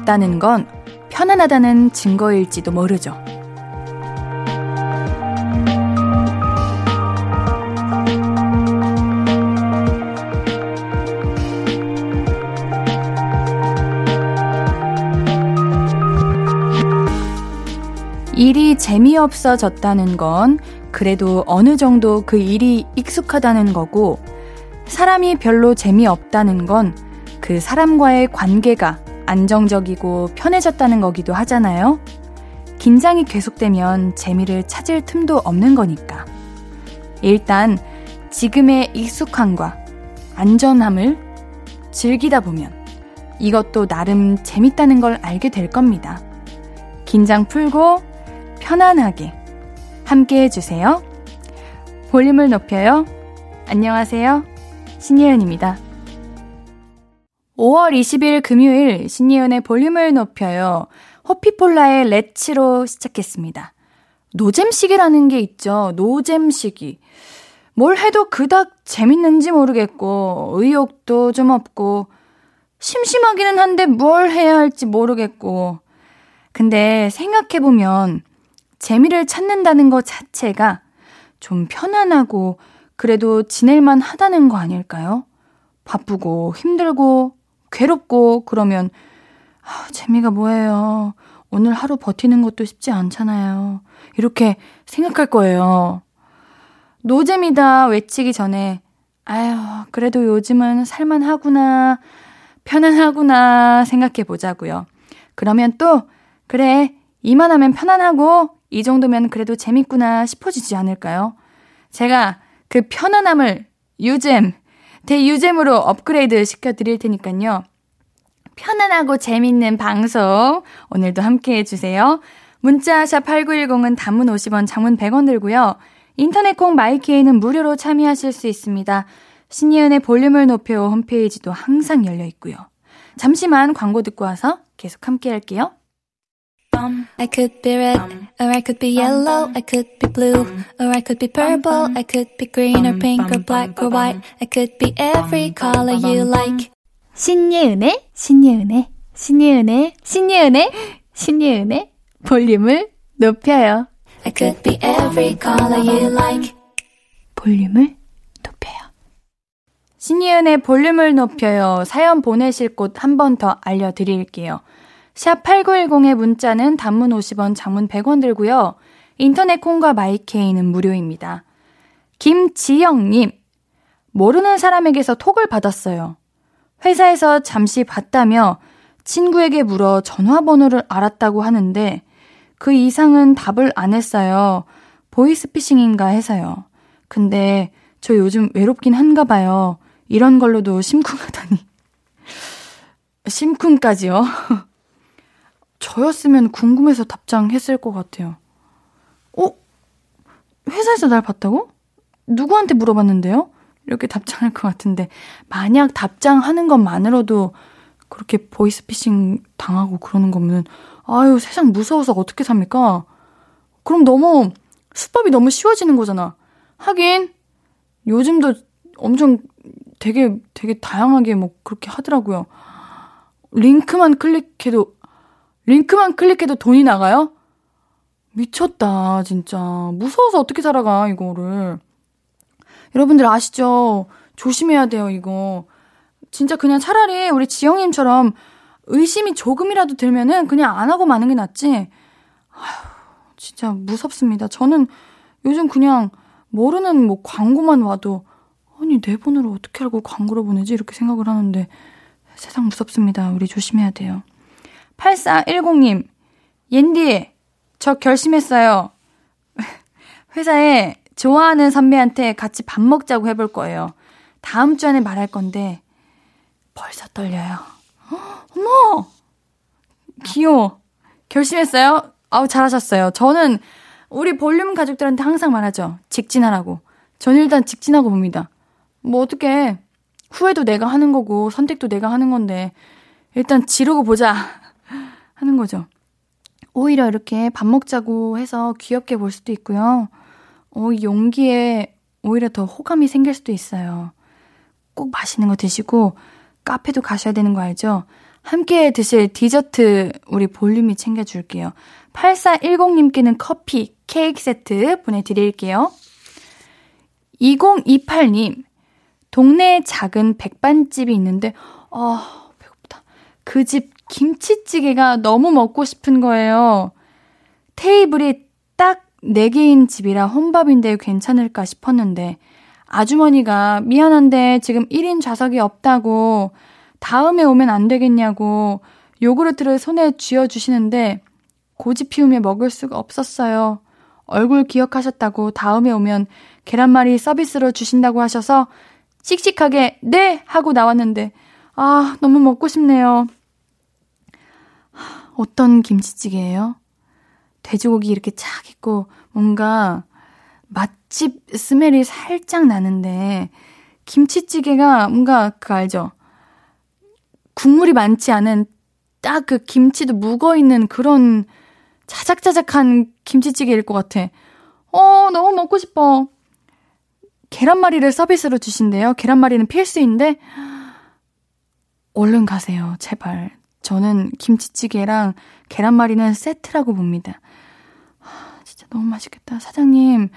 없다는 건 편안하다는 증거일지도 모르죠. 일이 재미없어졌다는 건 그래도 어느 정도 그 일이 익숙하다는 거고, 사람이 별로 재미없다는 건 그 사람과의 관계가 안정적이고 편해졌다는 거기도 하잖아요. 긴장이 계속되면 재미를 찾을 틈도 없는 거니까. 일단 지금의 익숙함과 안전함을 즐기다 보면 이것도 나름 재밌다는 걸 알게 될 겁니다. 긴장 풀고 편안하게 함께 해주세요. 볼륨을 높여요. 안녕하세요. 신예은입니다. 5월 20일 금요일 신예은의 볼륨을 높여요. 호피폴라의 렛츠로 시작했습니다. 노잼시기라는 게 있죠. 노잼시기. 뭘 해도 그닥 재밌는지 모르겠고, 의욕도 좀 없고, 심심하기는 한데 뭘 해야 할지 모르겠고. 근데 생각해보면, 재미를 찾는다는 것 자체가 좀 편안하고 그래도 지낼만 하다는 거 아닐까요? 바쁘고 힘들고 괴롭고 그러면 아, 재미가 뭐예요. 오늘 하루 버티는 것도 쉽지 않잖아요. 이렇게 생각할 거예요. 노잼이다 외치기 전에 아유, 그래도 요즘은 살만하구나, 편안하구나 생각해 보자고요. 그러면 또 그래, 이만하면 편안하고 이 정도면 그래도 재밌구나 싶어지지 않을까요? 제가 그 편안함을 유잼, 대유잼으로 업그레이드 시켜드릴 테니까요. 편안하고 재밌는 방송 오늘도 함께 해주세요. 문자 샵 8910은 단문 50원, 장문 100원 들고요. 인터넷 콩 마이케이는 무료로 참여하실 수 있습니다. 신예은의 볼륨을 높여 홈페이지도 항상 열려 있고요. 잠시만 광고 듣고 와서 계속 함께 할게요. I could be red, or I could be yellow, I could be blue, or I could be purple, I could be green or pink or black or white, I could be every color you like. 신예은의, 신예은의, 신예은의, 신예은의, 신예은의 볼륨을 높여요. I could be every color you like. 볼륨을 높여요. 신예은의 볼륨을 높여요. 사연 보내실 곳 한 번 더 알려드릴게요. 샵 8910의 문자는 단문 50원, 장문 100원 들고요. 인터넷 콩과 마이케이는 무료입니다. 김지영님, 모르는 사람에게서 톡을 받았어요. 회사에서 잠시 봤다며 친구에게 물어 전화번호를 알았다고 하는데 그 이상은 답을 안 했어요. 보이스피싱인가 해서요. 근데 저 요즘 외롭긴 한가 봐요. 이런 걸로도 심쿵하다니. 심쿵까지요? 저였으면 궁금해서 답장했을 것 같아요. 어? 회사에서 날 봤다고? 누구한테 물어봤는데요? 이렇게 답장할 것 같은데, 만약 답장하는 것만으로도 그렇게 보이스피싱 당하고 그러는 거면, 아유, 세상 무서워서 어떻게 삽니까? 그럼 너무, 수법이 너무 쉬워지는 거잖아. 하긴, 요즘도 엄청 되게, 되게 다양하게 뭐 그렇게 하더라고요. 링크만 클릭해도 링크만 클릭해도 돈이 나가요? 미쳤다, 진짜. 무서워서 어떻게 살아가, 이거를. 여러분들 아시죠? 조심해야 돼요, 이거. 진짜 그냥 차라리 우리 지영님처럼 의심이 조금이라도 들면은 그냥 안 하고 마는 게 낫지. 아휴, 진짜 무섭습니다. 저는 요즘 그냥 모르는 뭐 광고만 와도 아니, 내 번호를 어떻게 알고 광고로 보내지? 이렇게 생각을 하는데 세상 무섭습니다. 우리 조심해야 돼요. 8410님, 옌디, 저 결심했어요. 회사에 좋아하는 선배한테 같이 밥 먹자고 해볼 거예요. 다음 주 안에 말할 건데, 벌써 떨려요. 어머! 귀여워. 결심했어요? 아우, 잘하셨어요. 저는 우리 볼륨 가족들한테 항상 말하죠. 직진하라고. 저는 일단 직진하고 봅니다. 뭐, 어떻게, 후회도 내가 하는 거고, 선택도 내가 하는 건데, 일단 지르고 보자. 하는 거죠. 오히려 이렇게 밥 먹자고 해서 귀엽게 볼 수도 있고요. 어, 용기에 오히려 더 호감이 생길 수도 있어요. 꼭 맛있는 거 드시고 카페도 가셔야 되는 거 알죠? 함께 드실 디저트 우리 볼륨이 챙겨줄게요. 8410님께는 커피, 케이크 세트 보내드릴게요. 2028님, 동네에 작은 백반집이 있는데, 아, 배고프다. 그 집 김치찌개가 너무 먹고 싶은 거예요. 테이블이 딱 4개인 집이라 혼밥인데 괜찮을까 싶었는데, 아주머니가 미안한데 지금 1인 좌석이 없다고 다음에 오면 안 되겠냐고 요구르트를 손에 쥐어주시는데 고집 피우며 먹을 수가 없었어요. 얼굴 기억하셨다고 다음에 오면 계란말이 서비스로 주신다고 하셔서 씩씩하게 네! 하고 나왔는데 아, 너무 먹고 싶네요. 어떤 김치찌개예요? 돼지고기 이렇게 착 있고 뭔가 맛집 스멜이 살짝 나는데 김치찌개가 뭔가 그 알죠? 국물이 많지 않은 딱 그 김치도 묵어 있는 그런 자작자작한 김치찌개일 것 같아. 어, 너무 먹고 싶어. 계란말이를 서비스로 주신대요. 계란말이는 필수인데 얼른 가세요. 제발. 저는 김치찌개랑 계란말이는 세트라고 봅니다. 진짜 너무 맛있겠다. 사장님,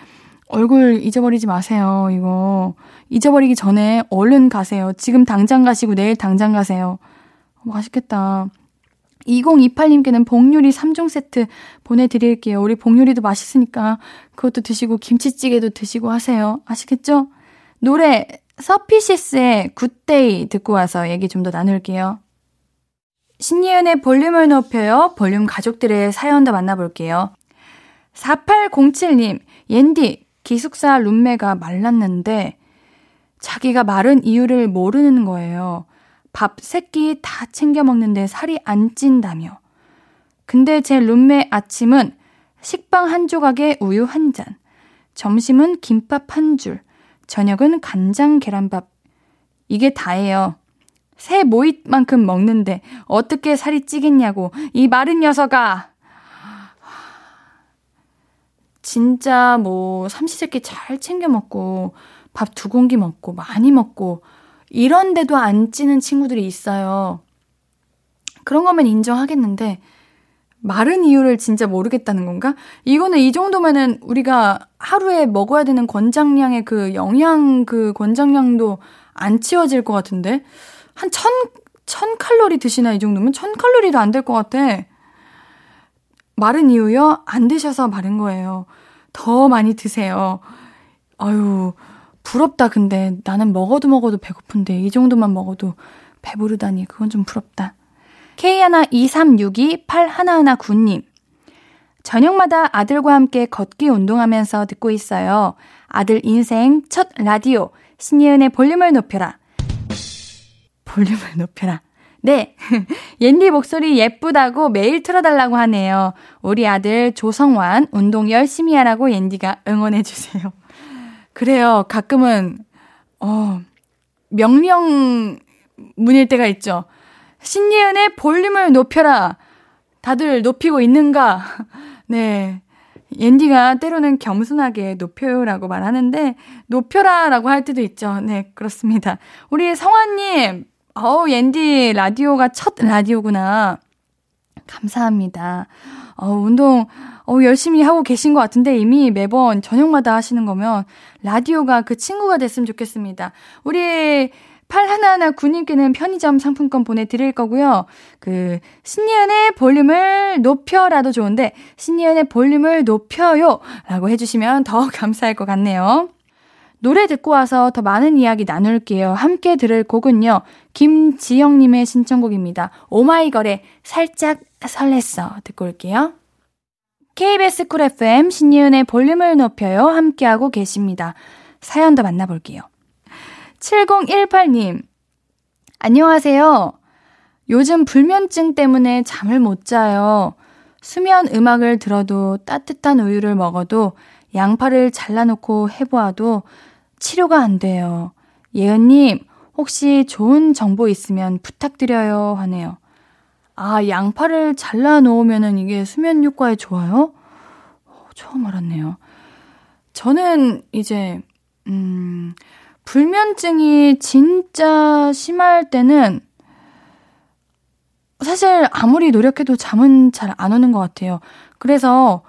얼굴 잊어버리지 마세요, 이거. 잊어버리기 전에 얼른 가세요. 지금 당장 가시고 내일 당장 가세요. 맛있겠다. 2028님께는 복유리 3종 세트 보내드릴게요. 우리 복유리도 맛있으니까 그것도 드시고 김치찌개도 드시고 하세요. 아시겠죠? 노래 서피시스의 Good Day 듣고 와서 얘기 좀 더 나눌게요. 신예은의 볼륨을 높여요. 볼륨 가족들의 사연 도 만나볼게요. 4807님, 옌디, 기숙사 룸메가 말랐는데 자기가 마른 이유를 모르는 거예요. 밥 세끼 다 챙겨 먹는데 살이 안 찐다며. 근데 제 룸메 아침은 식빵 한 조각에 우유 한 잔, 점심은 김밥 한 줄, 저녁은 간장 계란밥. 이게 다예요. 새 모잇만큼 먹는데 어떻게 살이 찌겠냐고 이 마른 녀석아. 진짜 뭐 삼시세끼 잘 챙겨 먹고 밥 두 공기 먹고 많이 먹고 이런데도 안 찌는 친구들이 있어요. 그런 거면 인정하겠는데, 마른 이유를 진짜 모르겠다는 건가? 이거는 이 정도면은 우리가 하루에 먹어야 되는 권장량의 그 영양 그 권장량도 안 치워질 것 같은데? 한 천, 천 칼로리 드시나 이 정도면? 천 칼로리도 안 될 것 같아. 마른 이유요? 안 드셔서 마른 거예요. 더 많이 드세요. 아유, 부럽다, 근데. 나는 먹어도 먹어도 배고픈데, 이 정도만 먹어도 배부르다니, 그건 좀 부럽다. K123628119님. 저녁마다 아들과 함께 걷기 운동하면서 듣고 있어요. 아들 인생 첫 라디오, 신예은의 볼륨을 높여라. 볼륨을 높여라. 네. 옌디 목소리 예쁘다고 매일 틀어달라고 하네요. 우리 아들 조성완 운동 열심히 하라고 옌디가 응원해주세요. 그래요. 가끔은, 어, 명령 문일 때가 있죠. 신예은의 볼륨을 높여라. 다들 높이고 있는가? 네. 옌디가 때로는 겸손하게 높여요라고 말하는데, 높여라 라고 할 때도 있죠. 네, 그렇습니다. 우리 성화님, 어우, 옌디 라디오가 첫 라디오구나. 감사합니다. 어, 운동, 어, 열심히 하고 계신 것 같은데 이미 매번 저녁마다 하시는 거면 라디오가 그 친구가 됐으면 좋겠습니다. 우리 팔하나하나 구님께는 편의점 상품권 보내드릴 거고요. 그, 신예은의 볼륨을 높여라도 좋은데, 신예은의 볼륨을 높여요! 라고 해주시면 더 감사할 것 같네요. 노래 듣고 와서 더 많은 이야기 나눌게요. 함께 들을 곡은요. 김지영님의 신청곡입니다. 오마이걸의 살짝 설렜어. 듣고 올게요. KBS 쿨 FM 신예은의 볼륨을 높여요. 함께하고 계십니다. 사연 더 만나볼게요. 7018님. 안녕하세요. 요즘 불면증 때문에 잠을 못 자요. 수면 음악을 들어도 따뜻한 우유를 먹어도 양파를 잘라놓고 해보아도 치료가 안 돼요. 예은님, 혹시 좋은 정보 있으면 부탁드려요. 하네요. 아, 양파를 잘라 놓으면은 이게 수면 효과에 좋아요? 어, 처음 알았네요. 저는 이제, 음, 불면증이 진짜 심할 때는 사실 아무리 노력해도 잠은 잘 안 오는 것 같아요. 그래서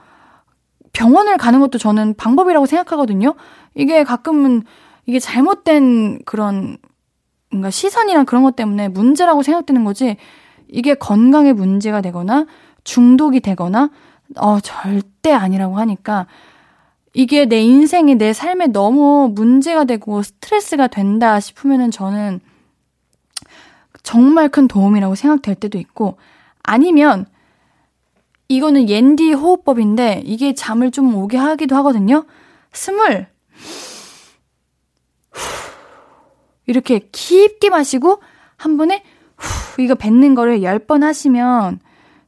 병원을 가는 것도 저는 방법이라고 생각하거든요. 이게 가끔은 이게 잘못된 그런 뭔가 시선이나 그런 것 때문에 문제라고 생각되는 거지 이게 건강에 문제가 되거나 중독이 되거나 어 절대 아니라고 하니까 이게 내 인생에 내 삶에 너무 문제가 되고 스트레스가 된다 싶으면은 저는 정말 큰 도움이라고 생각될 때도 있고 아니면 이거는 옌디 호흡법인데 이게 잠을 좀 오게 하기도 하거든요. 숨을 이렇게 깊게 마시고 한 번에 후 이거 뱉는 거를 10번 하시면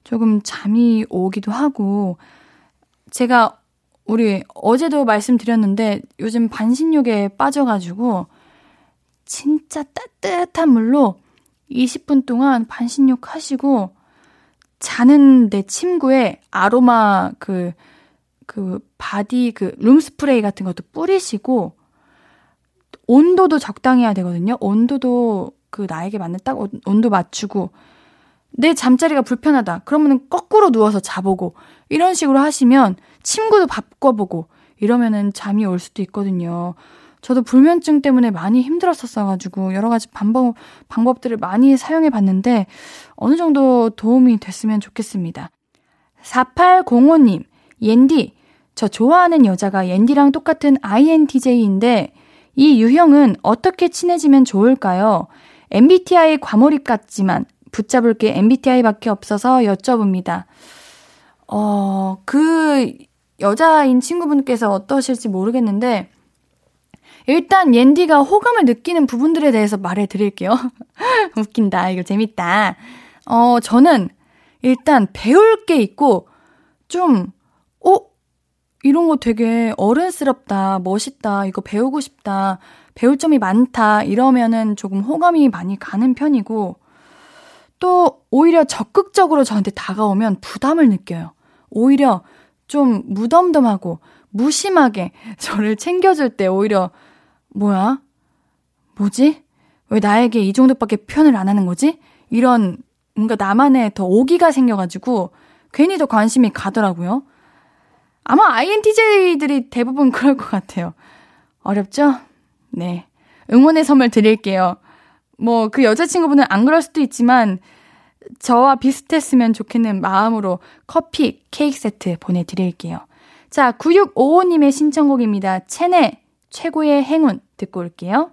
조금 잠이 오기도 하고. 제가 우리 어제도 말씀드렸는데 요즘 반신욕에 빠져가지고 진짜 따뜻한 물로 20분 동안 반신욕 하시고 자는 내 침구에 아로마 그, 그 body 그 room spray 같은 것도 뿌리시고 온도도 적당히 해야 되거든요. 온도도 그 나에게 맞는 딱 온도 맞추고 내 잠자리가 불편하다. 그러면은 거꾸로 누워서 자보고 이런 식으로 하시면 침구도 바꿔보고 이러면은 잠이 올 수도 있거든요. 저도 불면증 때문에 많이 힘들었었어가지고 여러 가지 방법, 방법들을 많이 사용해 봤는데 어느 정도 도움이 됐으면 좋겠습니다. 4805님, 옌디, 저 좋아하는 여자가 옌디랑 똑같은 INTJ인데 이 유형은 어떻게 친해지면 좋을까요? MBTI 과몰입 같지만 붙잡을 게 MBTI밖에 없어서 여쭤봅니다. 어, 그 여자인 친구분께서 어떠실지 모르겠는데 일단 옌디가 호감을 느끼는 부분들에 대해서 말해 드릴게요. 웃긴다. 이거 재밌다. 어, 저는 일단 배울 게 있고 좀 어, 이런 거 되게 어른스럽다, 멋있다, 이거 배우고 싶다, 배울 점이 많다, 이러면은 조금 호감이 많이 가는 편이고, 또 오히려 적극적으로 저한테 다가오면 부담을 느껴요. 오히려 좀 무덤덤하고 무심하게 저를 챙겨줄 때 오히려 뭐야? 뭐지? 왜 나에게 이 정도밖에 표현을 안 하는 거지? 이런 뭔가 나만의 더 오기가 생겨가지고 괜히 더 관심이 가더라고요. 아마 INTJ들이 대부분 그럴 것 같아요. 어렵죠? 네. 응원의 선물 드릴게요. 뭐, 그 여자친구분은 안 그럴 수도 있지만, 저와 비슷했으면 좋겠는 마음으로 커피, 케이크 세트 보내드릴게요. 자, 9655님의 신청곡입니다. 체내, 최고의 행운 듣고 올게요.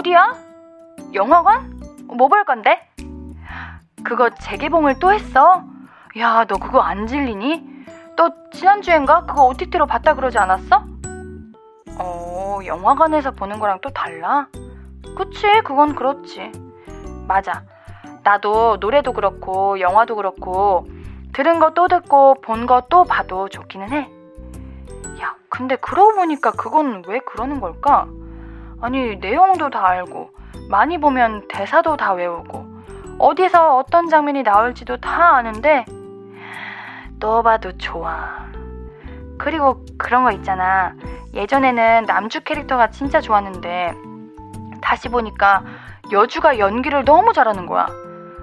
어디야? 영화관? 뭐 볼 건데? 그거 재개봉을 또 했어? 야, 너 그거 안 질리니? 너 지난주엔가 그거 OTT로 봤다 그러지 않았어? 어, 영화관에서 보는 거랑 또 달라? 그치, 그건 그렇지. 맞아. 나도 노래도 그렇고, 영화도 그렇고, 들은 거 또 듣고, 본 거 또 봐도 좋기는 해. 야, 근데 그러고 보니까 그건 왜 그러는 걸까? 아니, 내용도 다 알고, 많이 보면 대사도 다 외우고, 어디서 어떤 장면이 나올지도 다 아는데, 또 봐도 좋아. 그리고 그런 거 있잖아. 예전에는 남주 캐릭터가 진짜 좋았는데, 다시 보니까 여주가 연기를 너무 잘하는 거야.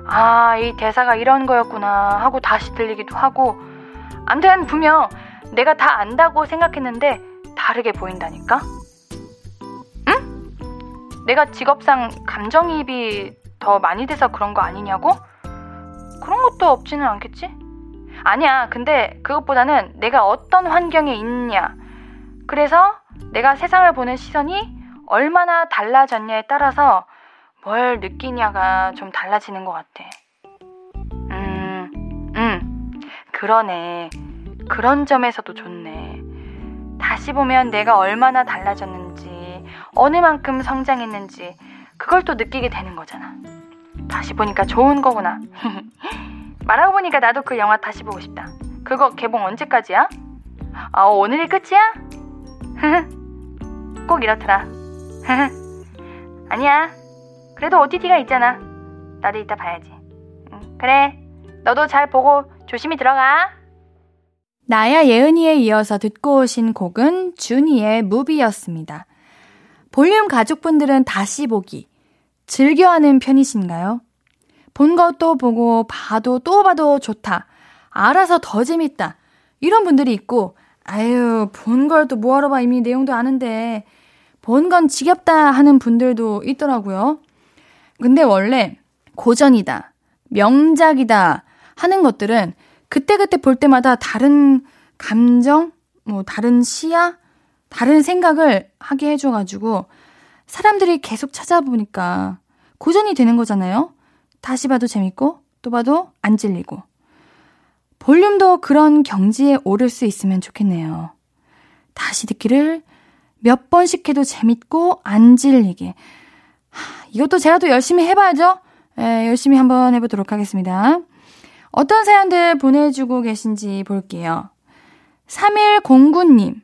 아, 이 대사가 이런 거였구나 하고 다시 들리기도 하고. 암튼 분명 내가 다 안다고 생각했는데 다르게 보인다니까? 응? 내가 직업상 감정이입이 더 많이 돼서 그런 거 아니냐고? 그런 것도 없지는 않겠지? 아니야. 근데 그것보다는 내가 어떤 환경에 있냐. 그래서 내가 세상을 보는 시선이 얼마나 달라졌냐에 따라서 뭘 느끼냐가 좀 달라지는 것 같아. 음, 음, 그러네. 그런 점에서도 좋네. 다시 보면 내가 얼마나 달라졌는지, 어느 만큼 성장했는지, 그걸 또 느끼게 되는 거잖아. 다시 보니까 좋은 거구나. 말하고 보니까 나도 그 영화 다시 보고 싶다. 그거 개봉 언제까지야? 아, 오늘이 끝이야? 꼭 이렇더라. 아니야. 그래도 OTT가 있잖아. 나도 이따 봐야지. 응, 그래. 너도 잘 보고 조심히 들어가. 나야 예은이에 이어서 듣고 오신 곡은 준이의 무비였습니다. 볼륨 가족분들은 다시 보기 즐겨하는 편이신가요? 본 것도 보고 봐도 또 봐도 좋다. 알아서 더 재밌다. 이런 분들이 있고 아유 본 걸 또 뭐하러 봐 이미 내용도 아는데 본 건 지겹다 하는 분들도 있더라고요. 근데 원래 고전이다, 명작이다 하는 것들은 그때그때 볼 때마다 다른 감정, 뭐 다른 시야, 다른 생각을 하게 해줘가지고 사람들이 계속 찾아보니까 고전이 되는 거잖아요. 다시 봐도 재밌고 또 봐도 안 질리고. 볼륨도 그런 경지에 오를 수 있으면 좋겠네요. 다시 듣기를 몇 번씩 해도 재밌고 안 질리게. 하, 이것도 제가 또 열심히 해봐야죠. 에, 열심히 한번 해보도록 하겠습니다. 어떤 사연들 보내주고 계신지 볼게요. 3109님.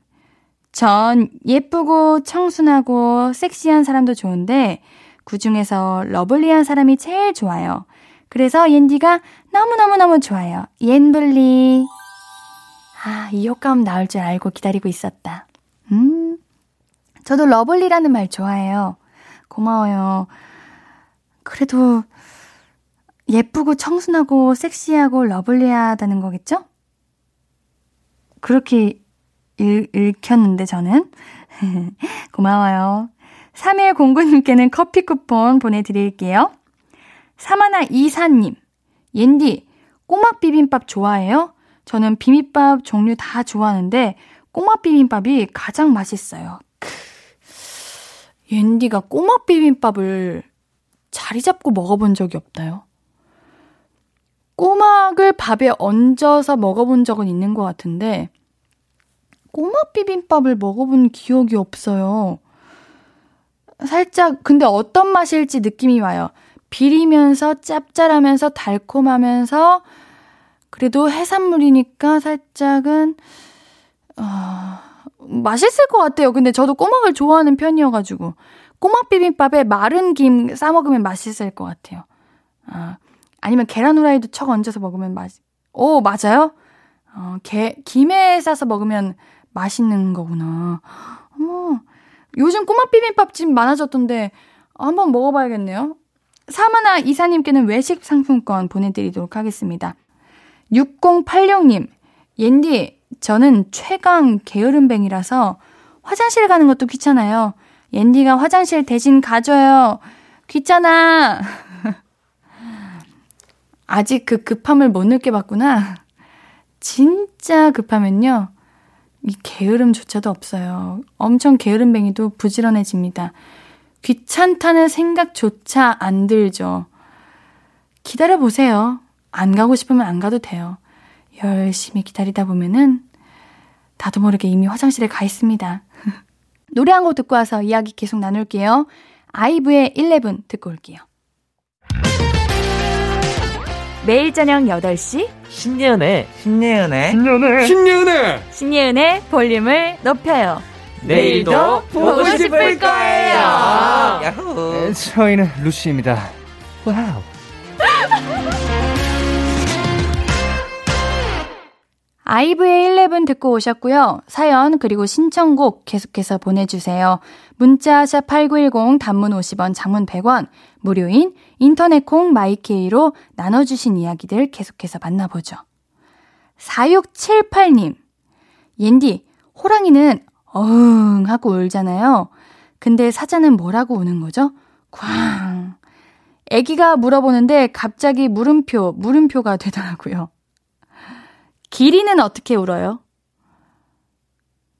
전 예쁘고 청순하고 섹시한 사람도 좋은데 그 중에서 러블리한 사람이 제일 좋아요. 그래서 옌디가 너무너무너무 좋아요. 옌블리. 아, 이 효과음 나올 줄 알고 기다리고 있었다. 음. 저도 lovely라는 말 좋아해요. 고마워요. 그래도 예쁘고 청순하고 섹시하고 lovely하다는 거겠죠? 그렇게 읽, 읽혔는데 저는 고마워요. 3109님께는 커피 쿠폰 보내드릴게요. 사마나 이사님, 옌디, 꼬막 비빔밥 좋아해요? 저는 비빔밥 종류 다 좋아하는데 꼬막 비빔밥이 가장 맛있어요. 옌디가 꼬막 비빔밥을 자리 잡고 먹어본 적이 없다요. 꼬막을 밥에 얹어서 먹어본 적은 있는 것 같은데 꼬막 비빔밥을 먹어본 기억이 없어요. 살짝 근데 어떤 맛일지 느낌이 와요. 비리면서 짭짤하면서 달콤하면서 그래도 해산물이니까 살짝은 어, 맛있을 것 같아요. 근데 저도 꼬막을 좋아하는 편이어가지고 꼬막 비빔밥에 마른 김 싸 먹으면 맛있을 것 같아요. 아, 아니면 계란 후라이도 척 얹어서 먹으면 맛. 오 맞아요. 어, 게, 김에 싸서 먹으면 맛있는 거구나. 어머, 요즘 꼬막 비빔밥집 많아졌던데 한번 먹어봐야겠네요. 사마나 이사님께는 외식 상품권 보내드리도록 하겠습니다. 6086님, 옌디, 저는 최강 게으름뱅이라서 화장실 가는 것도 귀찮아요. 옌디가 화장실 대신 가줘요. 귀찮아. 아직 그 급함을 못 느껴봤구나. 진짜 급하면요. 이 게으름조차도 없어요. 엄청 게으름뱅이도 부지런해집니다. 귀찮다는 생각조차 안 들죠. 기다려보세요. 안 가고 싶으면 안 가도 돼요. 열심히 기다리다 보면은 나도 모르게 이미 화장실에 가 있습니다. 노래 한 곡 듣고 와서 이야기 계속 나눌게요. 아이브의 11 듣고 올게요. 매일 저녁 8시 신예은의 신예은의 신예은의 신예은의 신예은의 볼륨을 높여요. 내일도 보고 싶을 거예요. 야호. 네, 저희는 루시입니다. 와우. 아이브의 11 듣고 오셨고요. 사연 그리고 신청곡 계속해서 보내주세요. 문자 샵8910 단문 50원 장문 100원 무료인 인터넷 콩 마이케이로 나눠주신 이야기들 계속해서 만나보죠. 4678님 옌디 호랑이는 어흥 하고 울잖아요. 근데 사자는 뭐라고 우는 거죠? 쾅. 애기가 물어보는데 갑자기 물음표, 물음표가 되더라고요. 기리는 어떻게 울어요?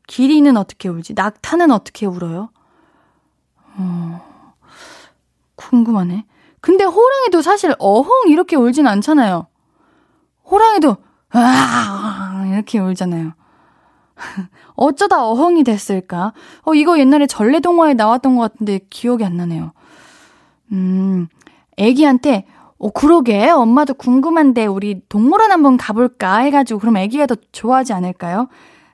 기리는 어떻게 울지? 낙타는 어떻게 울어요? 어, 궁금하네. 근데 호랑이도 사실 어흥 이렇게 울진 않잖아요. 호랑이도 아 이렇게 울잖아요. 어쩌다 어흥이 됐을까? 어 이거 옛날에 전래동화에 나왔던 것 같은데 기억이 안 나네요. 음, 애기한테 어, 그러게. 엄마도 궁금한데 우리 동물원 한번 가볼까 해가지고 그럼 애기가 더 좋아하지 않을까요?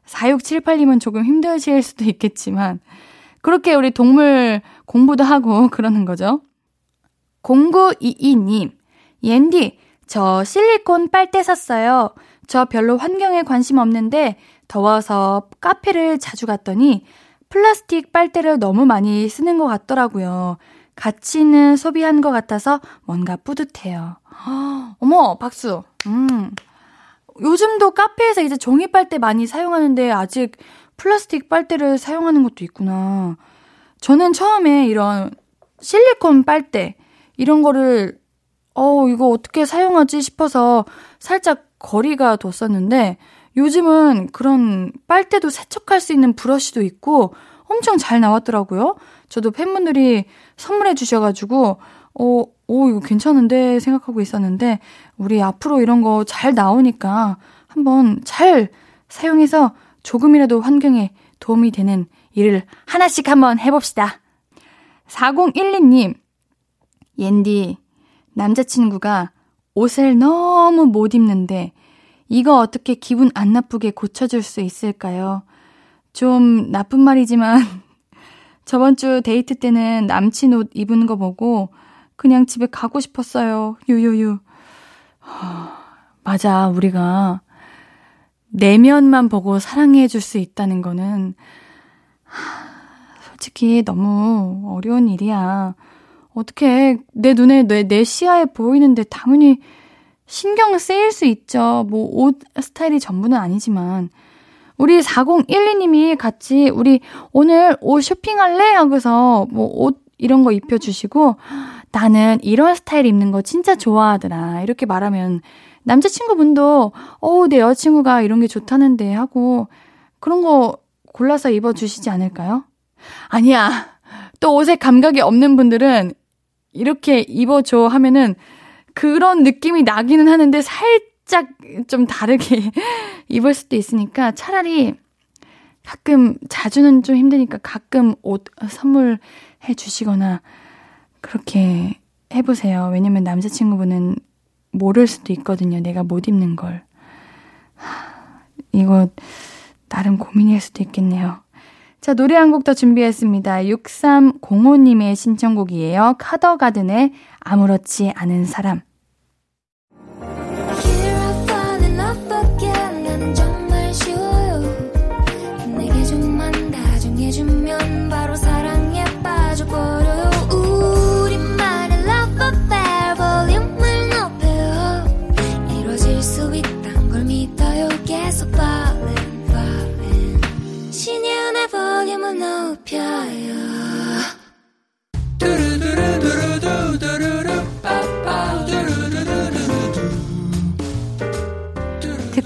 4678님은 조금 힘드실 수도 있겠지만 그렇게 우리 동물 공부도 하고 그러는 거죠. 0922님, 옌디, 저 실리콘 빨대 샀어요. 저 별로 환경에 관심 없는데 더워서 카페를 자주 갔더니 플라스틱 빨대를 너무 많이 쓰는 것 같더라고요. 가치는 소비한 것 같아서 뭔가 뿌듯해요. 어머, 박수. 음. 요즘도 카페에서 이제 종이 빨대 많이 사용하는데 아직 플라스틱 빨대를 사용하는 것도 있구나. 저는 처음에 이런 실리콘 빨대, 이런 거를, 어, 이거 어떻게 사용하지 싶어서 살짝 거리가 뒀었는데, 요즘은 그런 빨대도 세척할 수 있는 브러쉬도 있고 엄청 잘 나왔더라고요. 저도 팬분들이 선물해 주셔가지고, 어, 오, 이거 괜찮은데 생각하고 있었는데, 우리 앞으로 이런 거 잘 나오니까 한번 잘 사용해서 조금이라도 환경에 도움이 되는 일을 하나씩 한번 해봅시다. 4012님, 옌디, 남자친구가 옷을 너무 못 입는데, 이거 어떻게 기분 안 나쁘게 고쳐줄 수 있을까요? 좀 나쁜 말이지만, 저번 주 데이트 때는 남친 옷 입은 거 보고 그냥 집에 가고 싶었어요. 유유유. 맞아, 우리가 내면만 보고 사랑해 줄 수 있다는 거는 솔직히 너무 어려운 일이야. 어떻게 내 눈에 내, 내 시야에 보이는데 당연히 신경 쓰일 수 있죠. 뭐 옷 스타일이 전부는 아니지만 우리 4012님이 같이 우리 오늘 옷 쇼핑할래? 하고서 뭐 옷 이런 거 입혀주시고 나는 이런 스타일 입는 거 진짜 좋아하더라. 이렇게 말하면 남자친구분도 어우, 내 여자친구가 이런 게 좋다는데 하고 그런 거 골라서 입어주시지 않을까요? 아니야. 또 옷에 감각이 없는 분들은 이렇게 입어줘 하면은 그런 느낌이 나기는 하는데 살 살짝 좀 다르게 입을 수도 있으니까 차라리 가끔, 자주는 좀 힘드니까 가끔 옷 선물해 주시거나 그렇게 해보세요. 왜냐면 남자친구분은 모를 수도 있거든요. 내가 못 입는 걸. 이거 나름 고민일 수도 있겠네요. 자, 노래 한 곡 더 준비했습니다. 6305님의 신청곡이에요. 카더가든의 아무렇지 않은 사람.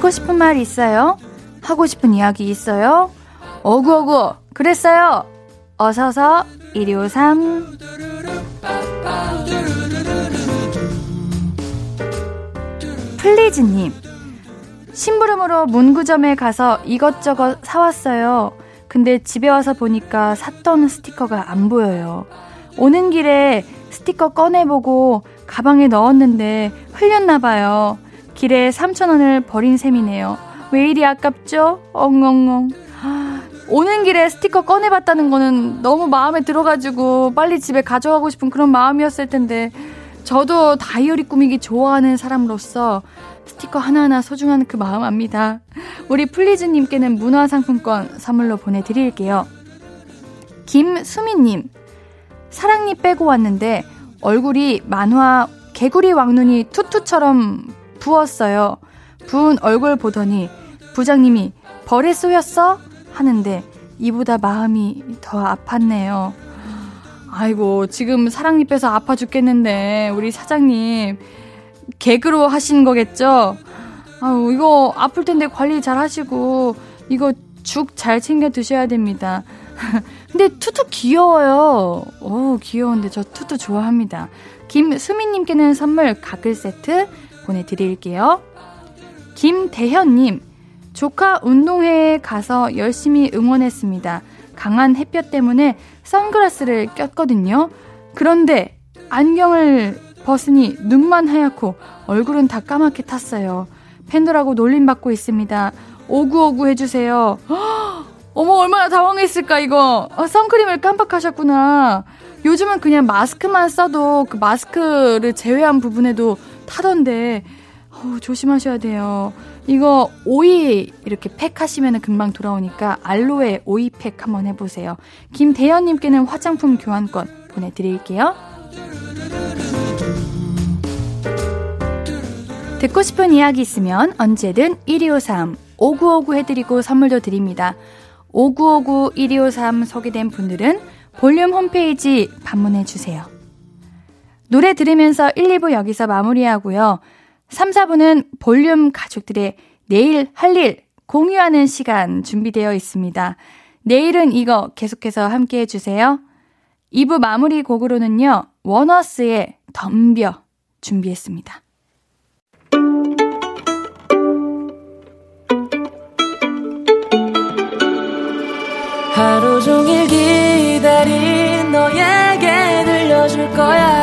듣고 싶은 말 있어요? 하고 싶은 이야기 있어요? 어구어구 그랬어요 어서서 1253 플리즈님 심부름으로 문구점에 가서 이것저것 사왔어요 근데 집에 와서 보니까 샀던 스티커가 안 보여요. 오는 길에 스티커 꺼내보고 가방에 넣었는데 흘렸나봐요. 길에 3,000원을 버린 셈이네요. 왜 이리 아깝죠? 엉엉엉. 오는 길에 스티커 꺼내봤다는 거는 너무 마음에 들어가지고 빨리 집에 가져가고 싶은 그런 마음이었을 텐데 저도 다이어리 꾸미기 좋아하는 사람으로서 스티커 하나하나 소중한 그 마음 압니다. 우리 플리즈님께는 문화상품권 선물로 보내드릴게요. 김수민님, 사랑니 빼고 왔는데 얼굴이 만화 개구리 왕눈이 투투처럼 부었어요. 부은 얼굴 보더니 부장님이 벌에 쏘였어? 하는데 이보다 마음이 더 아팠네요. 아이고, 지금 사랑니 빼서 아파 죽겠는데, 우리 사장님, 개그로 하신 거겠죠? 아유, 이거 아플 텐데 관리 잘 하시고, 이거 죽 잘 챙겨 드셔야 됩니다. 근데 투투 귀여워요. 오, 귀여운데 저 투투 좋아합니다. 김수민님께는 선물 가글 세트 보내드릴게요. 김대현님, 조카 운동회에 가서 열심히 응원했습니다. 강한 햇볕 때문에 선글라스를 꼈거든요. 그런데 안경을 벗으니 눈만 하얗고 얼굴은 다 까맣게 탔어요. 팬들하고 놀림받고 있습니다. 오구오구 해주세요. 어머, 얼마나 당황했을까, 이거. 아, 선크림을 깜빡하셨구나. 요즘은 그냥 마스크만 써도 그 마스크를 제외한 부분에도 타던데, 어, 조심하셔야 돼요. 이거 오이 이렇게 팩 하시면 금방 돌아오니까 알로에 오이 팩 한번 해보세요. 김대현님께는 화장품 교환권 보내드릴게요. 듣고 싶은 이야기 있으면 언제든 1253 5959 해드리고 선물도 드립니다. 5959 1253 소개된 분들은 볼륨 홈페이지 방문해 주세요. 노래 들으면서 1, 2부 여기서 마무리하고요. 3, 4부는 볼륨 가족들의 내일 할 일 공유하는 시간 준비되어 있습니다. 내일은 이거 계속해서 함께 해주세요. 2부 마무리 곡으로는요, 원어스의 덤벼 준비했습니다. 하루 종일 기다린 너에게 들려줄 거야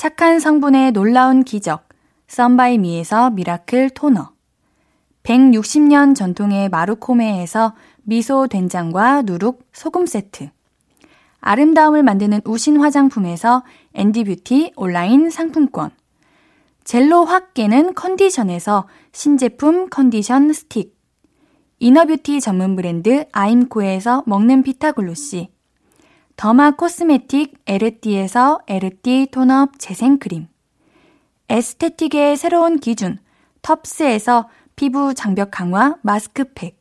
착한 성분의 놀라운 기적 썬바이미에서 미라클 토너 160년 전통의 마루코메에서 미소 된장과 누룩 소금 세트. 아름다움을 만드는 우신 화장품에서 앤디뷰티 온라인 상품권. 젤로 확 깨는 컨디션에서 신제품 컨디션 스틱. 이너뷰티 전문 브랜드 아임코에서 먹는 피타글로시 더마 코스메틱 에르띠에서 에르띠 톤업 재생크림. 에스테틱의 새로운 기준 텁스에서 피부 장벽 강화 마스크팩.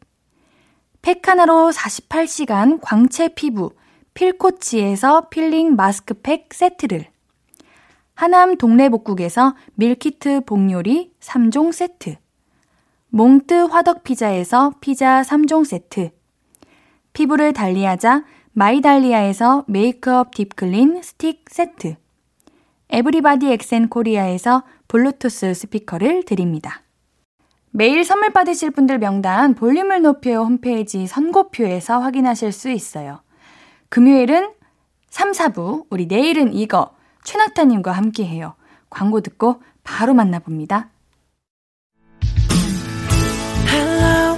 팩 하나로 48시간 광채 피부 필코치에서 필링 마스크팩 세트를. 하남 동래복국에서 밀키트 복요리 3종 세트. 몽뜨 화덕피자에서 피자 3종 세트. 피부를 달리하자 마이달리아에서 메이크업 딥클린 스틱 세트 에브리바디 엑센 코리아에서 블루투스 스피커를 드립니다. 매일 선물 받으실 분들 명단 볼륨을 높여 홈페이지 선곡표에서 확인하실 수 있어요. 금요일은 3, 4부, 우리 내일은 이거 최낙타님과 함께 해요. 광고 듣고 바로 만나봅니다. Hello,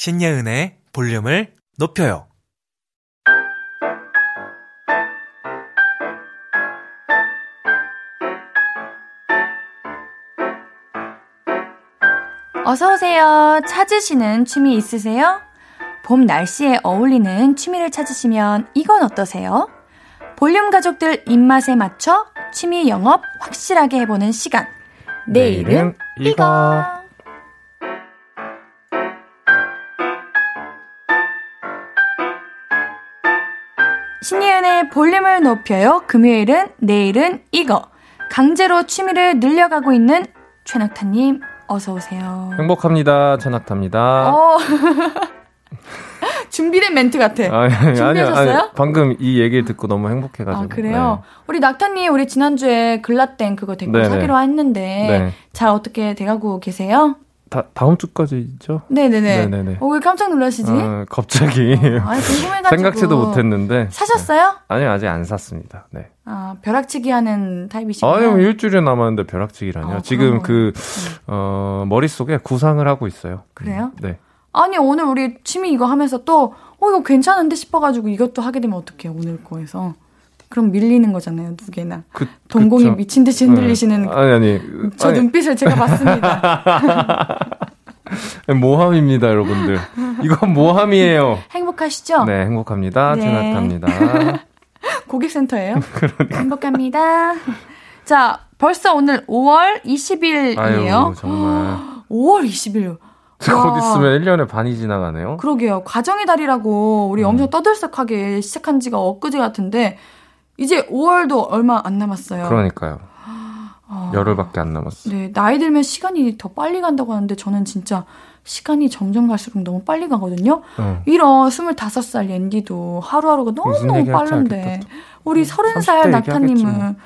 신예은의 볼륨을 높여요. 어서오세요. 찾으시는 취미 있으세요? 봄 날씨에 어울리는 취미를 찾으시면 이건 어떠세요? 볼륨 가족들 입맛에 맞춰 취미 영업 확실하게 해보는 시간. 내일은, 내일은 이거. 신예은의 볼륨을 높여요. 금요일은 내일은 이거. 강제로 취미를 늘려가고 있는 최낙타님 어서 오세요. 행복합니다. 최낙타입니다. 어. 준비된 멘트 같아. 아니, 준비하셨어요? 아니, 방금 이 얘기 듣고 너무 행복해가지고. 아, 그래요? 네. 우리 낙타님, 우리 지난주에 글라땡 그거 댓글 네네. 사기로 했는데, 네. 잘 어떻게 돼가고 계세요? 다, 다음 주까지죠? 네네네. 네네네. 어, 왜 깜짝 놀라시지? 어, 갑자기. 어, 아니, 궁금해가지고. 생각지도 못했는데. 사셨어요? 네. 아니요, 아직 안 샀습니다. 네. 아, 벼락치기 하는 타입이시구나. 아니요, 일주일에 남았는데 벼락치기라뇨. 어, 지금 그, 어, 머릿속에 구상을 하고 있어요. 그래요? 네. 아니, 오늘 우리 취미 이거 하면서 또, 어, 이거 괜찮은데 싶어가지고 이것도 하게 되면 어떡해요, 오늘 거에서. 그럼 밀리는 거잖아요, 두 개나. 그, 동공이 그쵸. 미친 듯이 흔들리시는. 네. 아니, 아니. 저 아니. 눈빛을 제가 봤습니다. 모함입니다, 여러분들. 이건 모함이에요. 행복하시죠? 네, 행복합니다. 네. 제나타입니다. 고객센터예요? 그러니까. 행복합니다. 자, 벌써 오늘 5월 20일이에요. 아유, 정말. 5월 20일. 곧 있으면 1년의 반이 지나가네요. 그러게요. 과정의 달이라고 우리 음. 엄청 떠들썩하게 시작한 지가 엊그제 같은데 이제 5월도 얼마 안 남았어요. 그러니까요. 어, 열흘밖에 안 남았어요. 네, 나이 들면 시간이 더 빨리 간다고 하는데 저는 진짜 시간이 점점 갈수록 너무 빨리 가거든요. 어. 이런 25살 옌디도 하루하루가 너무너무 빠른데 우리 30살 음, 낙타님은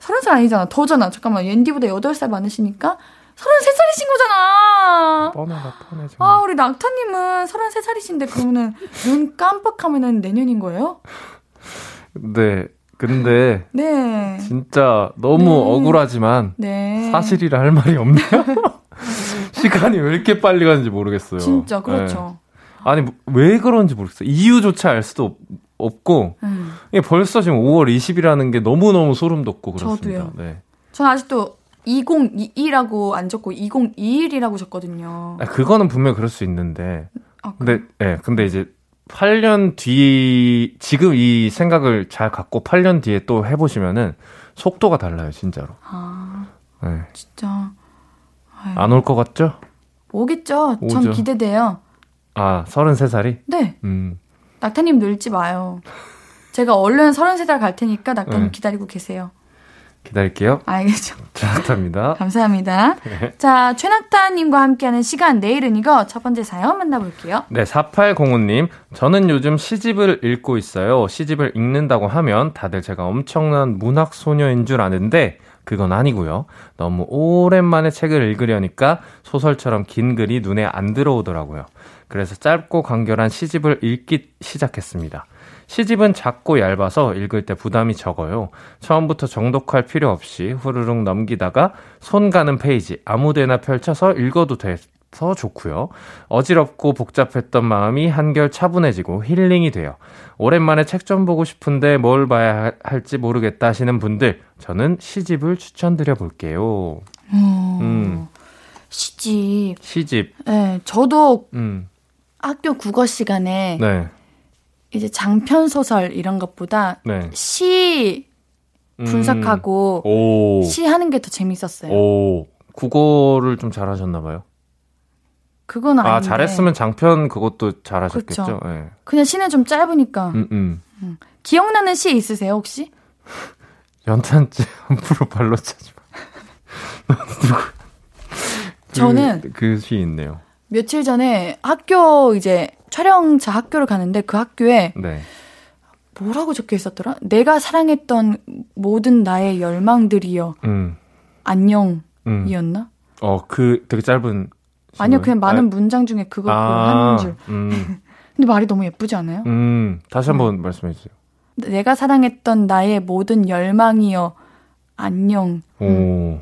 30살 아니잖아. 더잖아. 잠깐만. 옌디보다 8살 많으시니까 33살이신 거잖아. 뻔하다, 뻔해. 아, 우리 낙타님은 33살이신데 그러면은 눈 깜빡하면은 내년인 거예요? 네. 근데 네. 진짜 너무 네. 억울하지만 네. 사실이라 할 말이 없네요. 시간이 왜 이렇게 빨리 가는지 모르겠어요. 진짜 그렇죠. 네. 아니 왜 그런지 모르겠어요. 이유조차 알 수도 없, 고 음. 이게 벌써 지금 5월 20일이라는 게 너무 너무 소름 돋고 그렇습니다. 저도요. 네. 전 아직도 2022라고 안 적고 2021이라고 적거든요. 아, 그거는 분명 그럴 수 있는데. 아, 근데 예, 네, 근데 이제 8년 뒤, 지금 이 생각을 잘 갖고 8년 뒤에 또 해보시면은 속도가 달라요, 진짜로. 아. 네. 진짜. 안 올 것 같죠? 오겠죠. 오죠. 전 기대돼요. 아, 33살이? 네. 음. 낙타님 늘지 마요. 제가 얼른 33살 갈 테니까 낙타님 네. 기다리고 계세요. 기다릴게요. 알겠죠. 최낙타입니다. 감사합니다. 네. 자, 최낙타님과 함께하는 시간 내일은 이거 첫 번째 사연 만나볼게요. 네, 4805님. 저는 요즘 시집을 읽고 있어요. 시집을 읽는다고 하면 다들 제가 엄청난 문학 소녀인 줄 아는데 그건 아니고요. 너무 오랜만에 책을 읽으려니까 소설처럼 긴 글이 눈에 안 들어오더라고요. 그래서 짧고 간결한 시집을 읽기 시작했습니다. 시집은 작고 얇아서 읽을 때 부담이 적어요. 처음부터 정독할 필요 없이 후루룩 넘기다가 손 가는 페이지 아무데나 펼쳐서 읽어도 돼서 좋고요. 어지럽고 복잡했던 마음이 한결 차분해지고 힐링이 돼요. 오랜만에 책 좀 보고 싶은데 뭘 봐야 할지 모르겠다 하시는 분들 저는 시집을 추천드려 볼게요. 음. 음. 시집. 시집. 네, 저도 음. 학교 국어 시간에 네. 이제 장편 소설 이런 것보다 네. 시 분석하고 음. 시 하는 게 더 재밌었어요. 오. 국어를 좀 잘하셨나 봐요. 그건 아닌데. 아, 잘했으면 장편 그것도 잘하셨겠죠. 네. 그냥 시는 좀 짧으니까. 음, 음. 음. 기억나는 시 있으세요, 혹시? 연탄재 함부로 발로 차지 마. 저는 그시 있네요. 며칠 전에 학교 이제 촬영차 학교를 가는데 그 학교에 네. 뭐라고 적혀 있었더라? 내가 사랑했던 모든 나의 열망들이여. 음. 안녕이었나? 음. 어, 그 되게 짧은 아니요, 그냥 많은 아, 문장 중에 그거 아, 하는 줄. 음. 근데 말이 너무 예쁘지 않아요? 음, 다시 한번 음. 말씀해 주세요. 내가 사랑했던 나의 모든 열망이여 안녕. 오.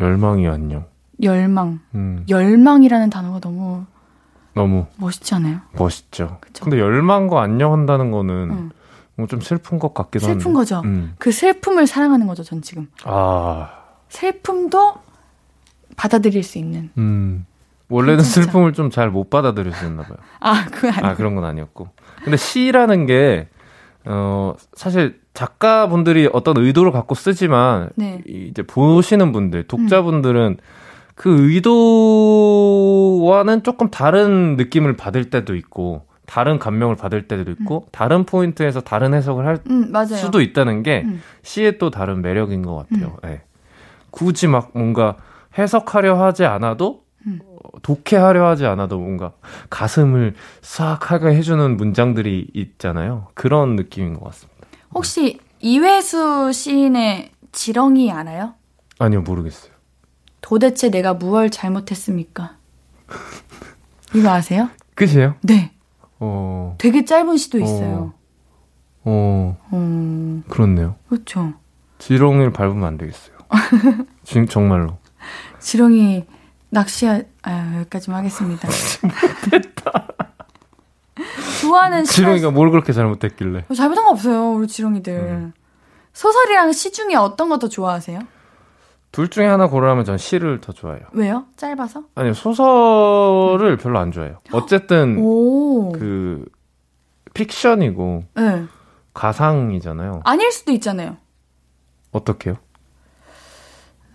열망이 안녕. 열망. 음. 열망이라는 단어가 너무 너무 멋있지 않아요? 멋있죠. 그쵸? 근데 열망과 안녕한다는 거는 응. 뭐좀 슬픈 것 같기도 한데. 슬픈 거죠. 음. 그 슬픔을 사랑하는 거죠, 전 지금. 아. 슬픔도 받아들일 수 있는. 음. 원래는 괜찮죠? 슬픔을 좀 잘 못 받아들였었나 봐요. 아, 그건 아니고. 아, 그런 건 아니었고. 근데 시라는 게, 어, 사실 작가분들이 어떤 의도를 갖고 쓰지만, 네. 이- 이제 보시는 분들, 독자분들은 그 의도와는 조금 다른 느낌을 받을 때도 있고, 다른 감명을 받을 때도 있고, 다른 포인트에서 다른 해석을 할 음. 수도 있다는 게 음. 시의 또 다른 매력인 것 같아요. 예. 굳이 막 뭔가 해석하려 하지 않아도 음. 어, 독해하려 하지 않아도 뭔가 가슴을 싹 하게 해주는 문장들이 있잖아요. 그런 느낌인 것 같습니다. 혹시 이회수 시인의 지렁이 알아요? 아니요, 모르겠어요. 도대체 내가 무얼 잘못했습니까? 이거 아세요? 끝이에요? 네. 어, 되게 짧은 시도 있어요. 어, 어, 그렇네요. 그렇죠. 지렁이를 밟으면 안 되겠어요. 지금 정말로. 지렁이 낚시 아 여기까지만 하겠습니다. 좋아하는 시 지렁이가 뭘 그렇게 잘못했길래. 잘못한 거 없어요, 우리 지렁이들. 음. 소설이랑 시 중에 어떤 거 더 좋아하세요? 둘 중에 하나 고르라면 전 시를 더 좋아해요. 왜요? 짧아서? 아니요, 소설을 별로 안 좋아해요. 어쨌든, 오. 그 픽션이고 네. 가상이잖아요. 아닐 수도 있잖아요. 어떻게요?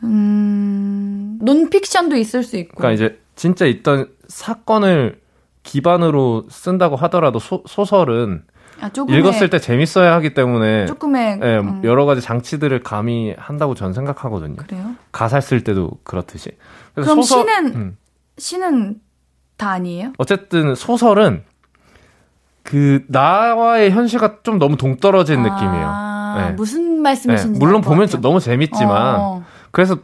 음, 논픽션도 있을 수 있고. 그러니까 이제 진짜 있던 사건을 기반으로 쓴다고 하더라도 소, 소설은 아, 읽었을 때 재밌어야 하기 때문에 조금의 예, 음, 여러 가지 장치들을 가미한다고 전 생각하거든요. 그래요? 가사 쓸 때도 그렇듯이. 그래서 그럼 소설- 시는 음. 시는 다 아니에요? 어쨌든 소설은 그 나와의 현실과 좀 너무 동떨어진 느낌이에요. 아, 네. 무슨 네, 말씀이신지 물론 알것 보면. 너무 재밌지만 어, 그래서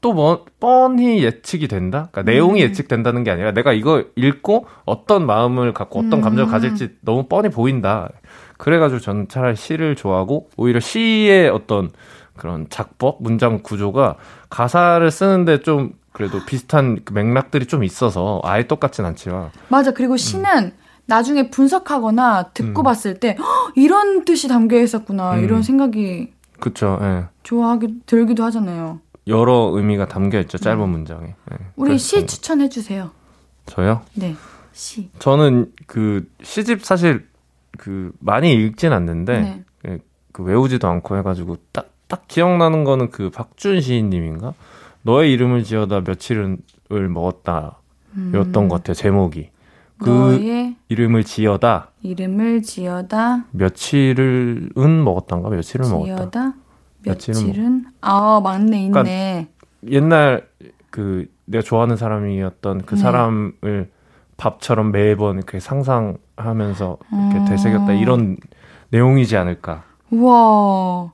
또 뭐, 뻔히 예측이 된다? 그러니까 내용이 음. 예측된다는 게 아니라 내가 이거 읽고 어떤 마음을 갖고 어떤 음. 감정을 가질지 너무 뻔히 보인다. 그래가지고 저는 차라리 시를 좋아하고 오히려 시의 어떤 그런 작법, 문장 구조가 가사를 쓰는데 좀 그래도 비슷한 그 맥락들이 좀 있어서 아예 똑같진 않지만 맞아. 그리고 시는 나중에 분석하거나 듣고 음. 봤을 때 "헉, 이런 뜻이 담겨 있었구나 음. 이런 생각이 그쵸, 예. 좋아하기 들기도 하잖아요. 여러 의미가 담겨 있죠, 짧은 문장에. 예. 우리 시 추천해 주세요. 저요? 네, 시. 저는 그 시집 사실 그 많이 읽진 않는데 네. 예, 그 외우지도 않고 해가지고 딱 딱 기억나는 거는 그 박준 시인님인가 너의 이름을 지어다 며칠을 먹었다 였던 것 같아요 제목이 그 음. 너의 이름을 지어다 이름을 지어다 며칠은 먹었단가 며칠을 먹었다 지어다 며칠은 며칠은 아 맞네 있네. 옛날 그 내가 좋아하는 사람이었던 그 네. 사람을 밥처럼 매번 이렇게 상상하면서 이렇게 음. 되새겼다 이런 내용이지 않을까 우와.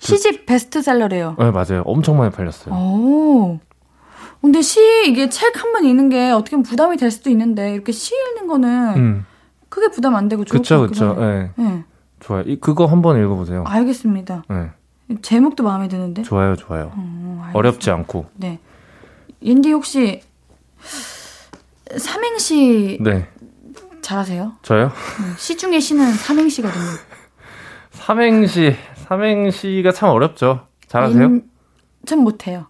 시집 베스트셀러래요. 네, 맞아요. 엄청 많이 팔렸어요. 오. 근데 시 이게 책 한 번 읽는 게 어떻게 보면 부담이 될 수도 있는데 이렇게 시 읽는 거는 음. 크게 부담 안 되고 좋을 그쵸, 것 그쵸. 하네요. 예. 네. 좋아요. 이, 그거 한번 읽어보세요. 알겠습니다. 예. 제목도 마음에 드는데. 좋아요, 좋아요. 어. 어렵지 않고. 네. 옌디 혹시 삼행시 네. 잘하세요? 저요? 음, 시 중에 시는 삼행시거든요. 삼행시, 삼행시가 참 어렵죠. 잘하세요? 인- 전 못해요.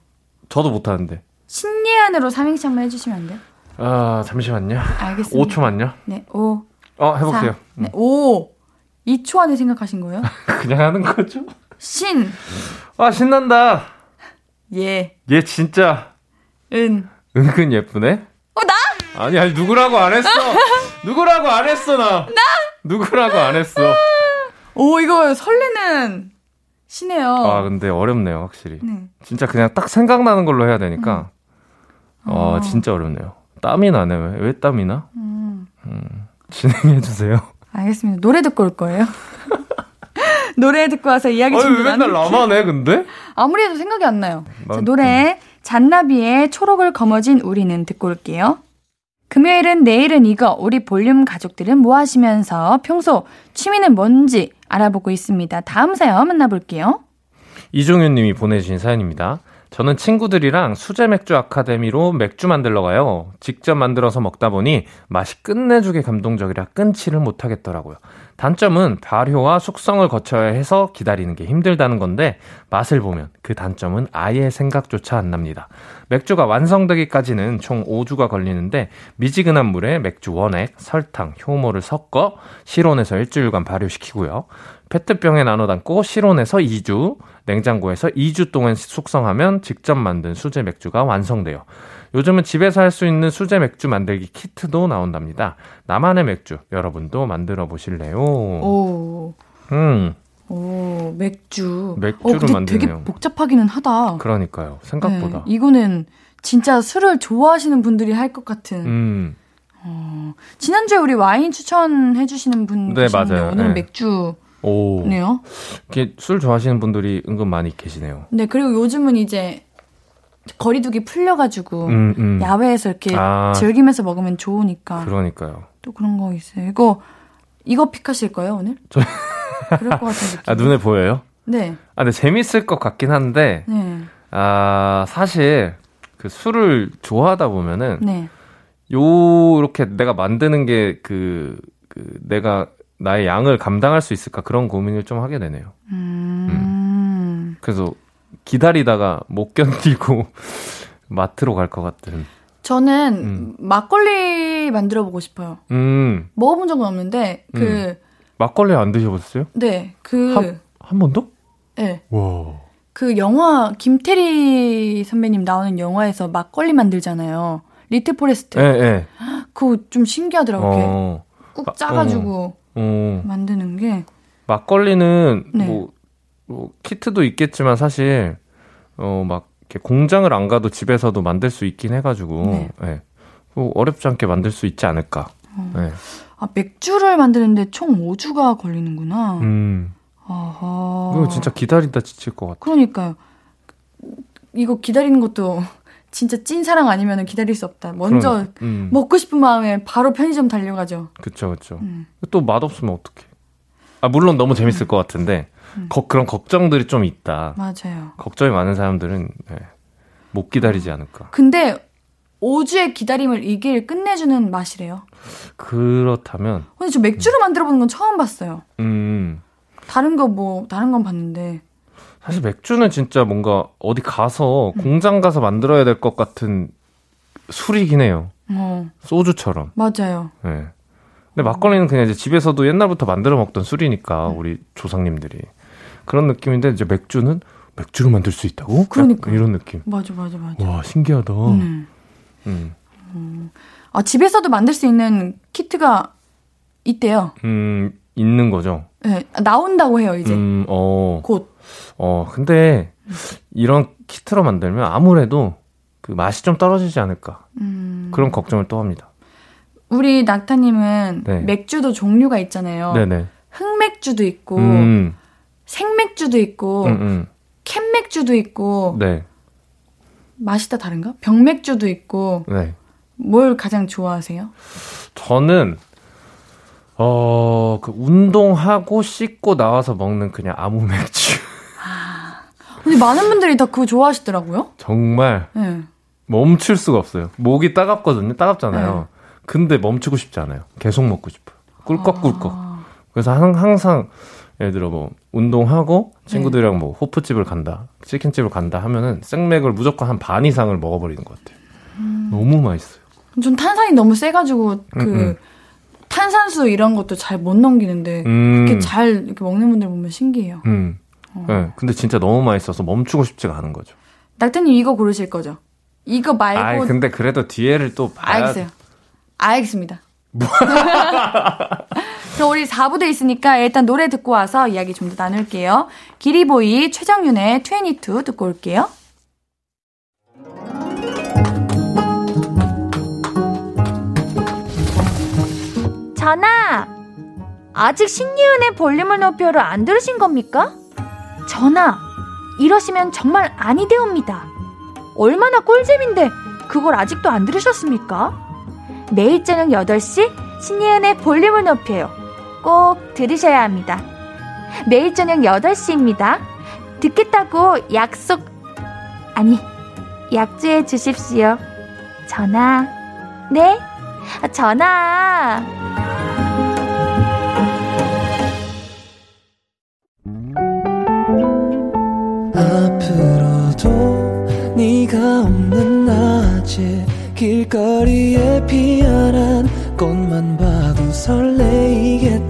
저도 못하는데. 신예안으로 삼행시 한번 해주시면 안 돼요? 아, 잠시만요. 알겠습니다. 5초만요. 네, 5, 어, 해볼게요. 4, 네, 5. 2초 안에 생각하신 거예요? 그냥 하는 거죠? 신, 아, 신난다. 예, 얘 진짜 은. 은근 예쁘네? 어, 나? 아니, 아니, 누구라고 안 했어. 누구라고 안 했어, 나. 나? 누구라고 안 했어. 오, 이거 설레는 시네요. 아, 근데 어렵네요, 확실히. 네. 진짜 그냥 딱 생각나는 걸로 해야 되니까. 어, 어. 진짜 어렵네요. 땀이 나네. 왜, 왜 땀이 나? 음, 진행해주세요. 알겠습니다. 노래 듣고 올 거예요. 노래 듣고 와서 이야기 좀왜 맨날 해, 근데? 아무리 해도 생각이 안 나요. 자, 난- 노래 잔나비의 초록을 거머쥔 우리는 듣고 올게요. 금요일은 내일은 이거 우리 볼륨 가족들은 뭐 하시면서 평소 취미는 뭔지 알아보고 있습니다. 다음 사연 만나볼게요. 이종윤 님이 보내주신 사연입니다. 저는 친구들이랑 수제 맥주 아카데미로 맥주 만들러 가요. 직접 만들어서 먹다 보니 맛이 끝내주게 감동적이라 끊지를 못하겠더라고요. 단점은 발효와 숙성을 거쳐야 해서 기다리는 게 힘들다는 건데 맛을 보면 그 단점은 아예 생각조차 안 납니다. 맥주가 완성되기까지는 총 5주가 걸리는데 미지근한 물에 맥주 원액, 설탕, 효모를 섞어 실온에서 일주일간 발효시키고요. 페트병에 나눠 담고 실온에서 2주, 냉장고에서 2주 동안 숙성하면 직접 만든 수제 맥주가 완성돼요. 요즘은 집에서 할 수 있는 수제 맥주 만들기 키트도 나온답니다. 나만의 맥주 여러분도 만들어 보실래요? 오. 음. 오, 맥주. 맥주를 어, 만드네요. 되게 복잡하기는 하다. 그러니까요. 생각보다. 네, 이거는 진짜 술을 좋아하시는 분들이 할 것 같은. 음. 어, 지난주에 우리 와인 추천해 주시는 분 네, 맞아요. 오늘은 네. 맥주네요. 오. 이렇게 술 좋아하시는 분들이 은근 많이 계시네요. 네, 그리고 요즘은 이제 거리두기 풀려가지고 음, 음. 야외에서 이렇게 아. 즐기면서 먹으면 좋으니까 그러니까요. 또 그런 거 있어요. 이거 이거 픽하실 거예요 오늘? 저- 그럴 것 같은 느낌. 아, 눈에 보여요? 네, 아, 근데 재밌을 것 같긴 한데, 네, 아, 사실, 그 술을 좋아하다 보면은, 네. 요렇게 내가 만드는 게 그, 그, 내가 나의 양을 감당할 수 있을까 그런 고민을 좀 하게 되네요. 음. 그래서 기다리다가 못 견디고 마트로 갈 것 같은. 저는 음. 막걸리 만들어 보고 싶어요. 음, 먹어본 적은 없는데 그 막걸리 안 드셔보셨어요? 네, 그 한- 한 번도? 네. 와. 그 영화 김태리 선배님 나오는 영화에서 막걸리 만들잖아요. 리틀 포레스트. 예, 예. 그거 좀 신기하더라고요. 어, 꾹 짜가지고 어. 만드는 게. 막걸리는 네. 뭐, 뭐 키트도 있겠지만 사실 어막 이렇게 공장을 안 가도 집에서도 만들 수 있긴 해가지고 네. 예. 뭐 어렵지 않게 만들 수 있지 않을까. 어. 예. 아 맥주를 만드는데 총 5주가 걸리는구나. 음. 아하. 이거 진짜 기다리다 지칠 것 같아. 그러니까요. 이거 기다리는 것도 진짜 찐 사랑 아니면 기다릴 수 없다. 먼저 그러니까. 음. 먹고 싶은 마음에 바로 편의점 달려가죠. 그쵸 그쵸. 음. 또 맛없으면 어떡해. 아 물론 너무 재밌을 것 같은데 음. 거- 그런 걱정들이 좀 있다. 맞아요. 걱정이 많은 사람들은 예, 못 기다리지 않을까. 근데 5주의 기다림을 이길 끝내주는 맛이래요. 그렇다면 근데 저 맥주를 만들어 보는 건 처음 봤어요. 음. 다른 거 뭐 다른 건 봤는데 사실 맥주는 진짜 뭔가 어디 가서 음. 공장 가서 만들어야 될 것 같은 술이긴 해요. 어 소주처럼. 맞아요. 예. 근데 막걸리는 그냥 이제 집에서도 옛날부터 만들어 먹던 술이니까 음. 우리 조상님들이 그런 느낌인데 이제 맥주는 맥주를 만들 수 있다고? 그러니까요. 약간 이런 느낌. 맞아 맞아 맞아. 와 신기하다. 음. 음. 아 집에서도 만들 수 있는 키트가 있대요. 음, 있는 거죠. 네, 나온다고 해요 이제 음, 어, 곧. 어, 근데 이런 키트로 만들면 아무래도 그 맛이 좀 떨어지지 않을까. 음. 그런 걱정을 또 합니다. 우리 낙타님은 네. 맥주도 종류가 있잖아요. 네네. 흑맥주도 있고 음, 생맥주도 있고 음, 음. 캔맥주도 있고 네, 맛이 다 다른가? 병맥주도 있고 네. 뭘 가장 좋아하세요? 저는 어, 그 운동하고 씻고 나와서 먹는 그냥 아무 맥주. 근데 많은 분들이 다 그거 좋아하시더라고요. 정말 네. 멈출 수가 없어요. 목이 따갑거든요. 따갑잖아요. 근데 멈추고 싶지 않아요. 계속 먹고 싶어요. 꿀꺽꿀꺽. 아, 그래서 항- 항상 예를 들어 뭐 운동하고 친구들이랑 뭐 호프집을 간다, 치킨집을 간다 하면은 생맥을 무조건 한 반 이상을 먹어버리는 것 같아요. 너무 맛있어요. 전 탄산이 너무 세가지고 그 음, 음. 탄산수 이런 것도 잘 못 넘기는데 음, 이렇게 잘 이렇게 먹는 분들 보면 신기해요. 음. 네, 근데 진짜 너무 맛있어서 멈추고 싶지가 않은 거죠. 낙타님 이거 고르실 거죠? 이거 말고 아, 근데 그래도 뒤에를 또 봐야 알겠어요. 알겠습니다. 그럼 우리 4부도 있으니까 일단 노래 듣고 와서 이야기 좀 더 나눌게요. 기리보이 최정윤의 22 듣고 올게요. 전화! 아직 신예은의 볼륨을 높여를 안 들으신 겁니까? 전화! 이러시면 정말 아니 되옵니다. 얼마나 꿀잼인데 그걸 아직도 안 들으셨습니까? 매일 저녁 8시 신예은의 볼륨을 높여요. 꼭 들으셔야 합니다. 매일 저녁 8시입니다. 듣겠다고 약속, 아니, 약주해 주십시오. 전화, 네? 아, 전화.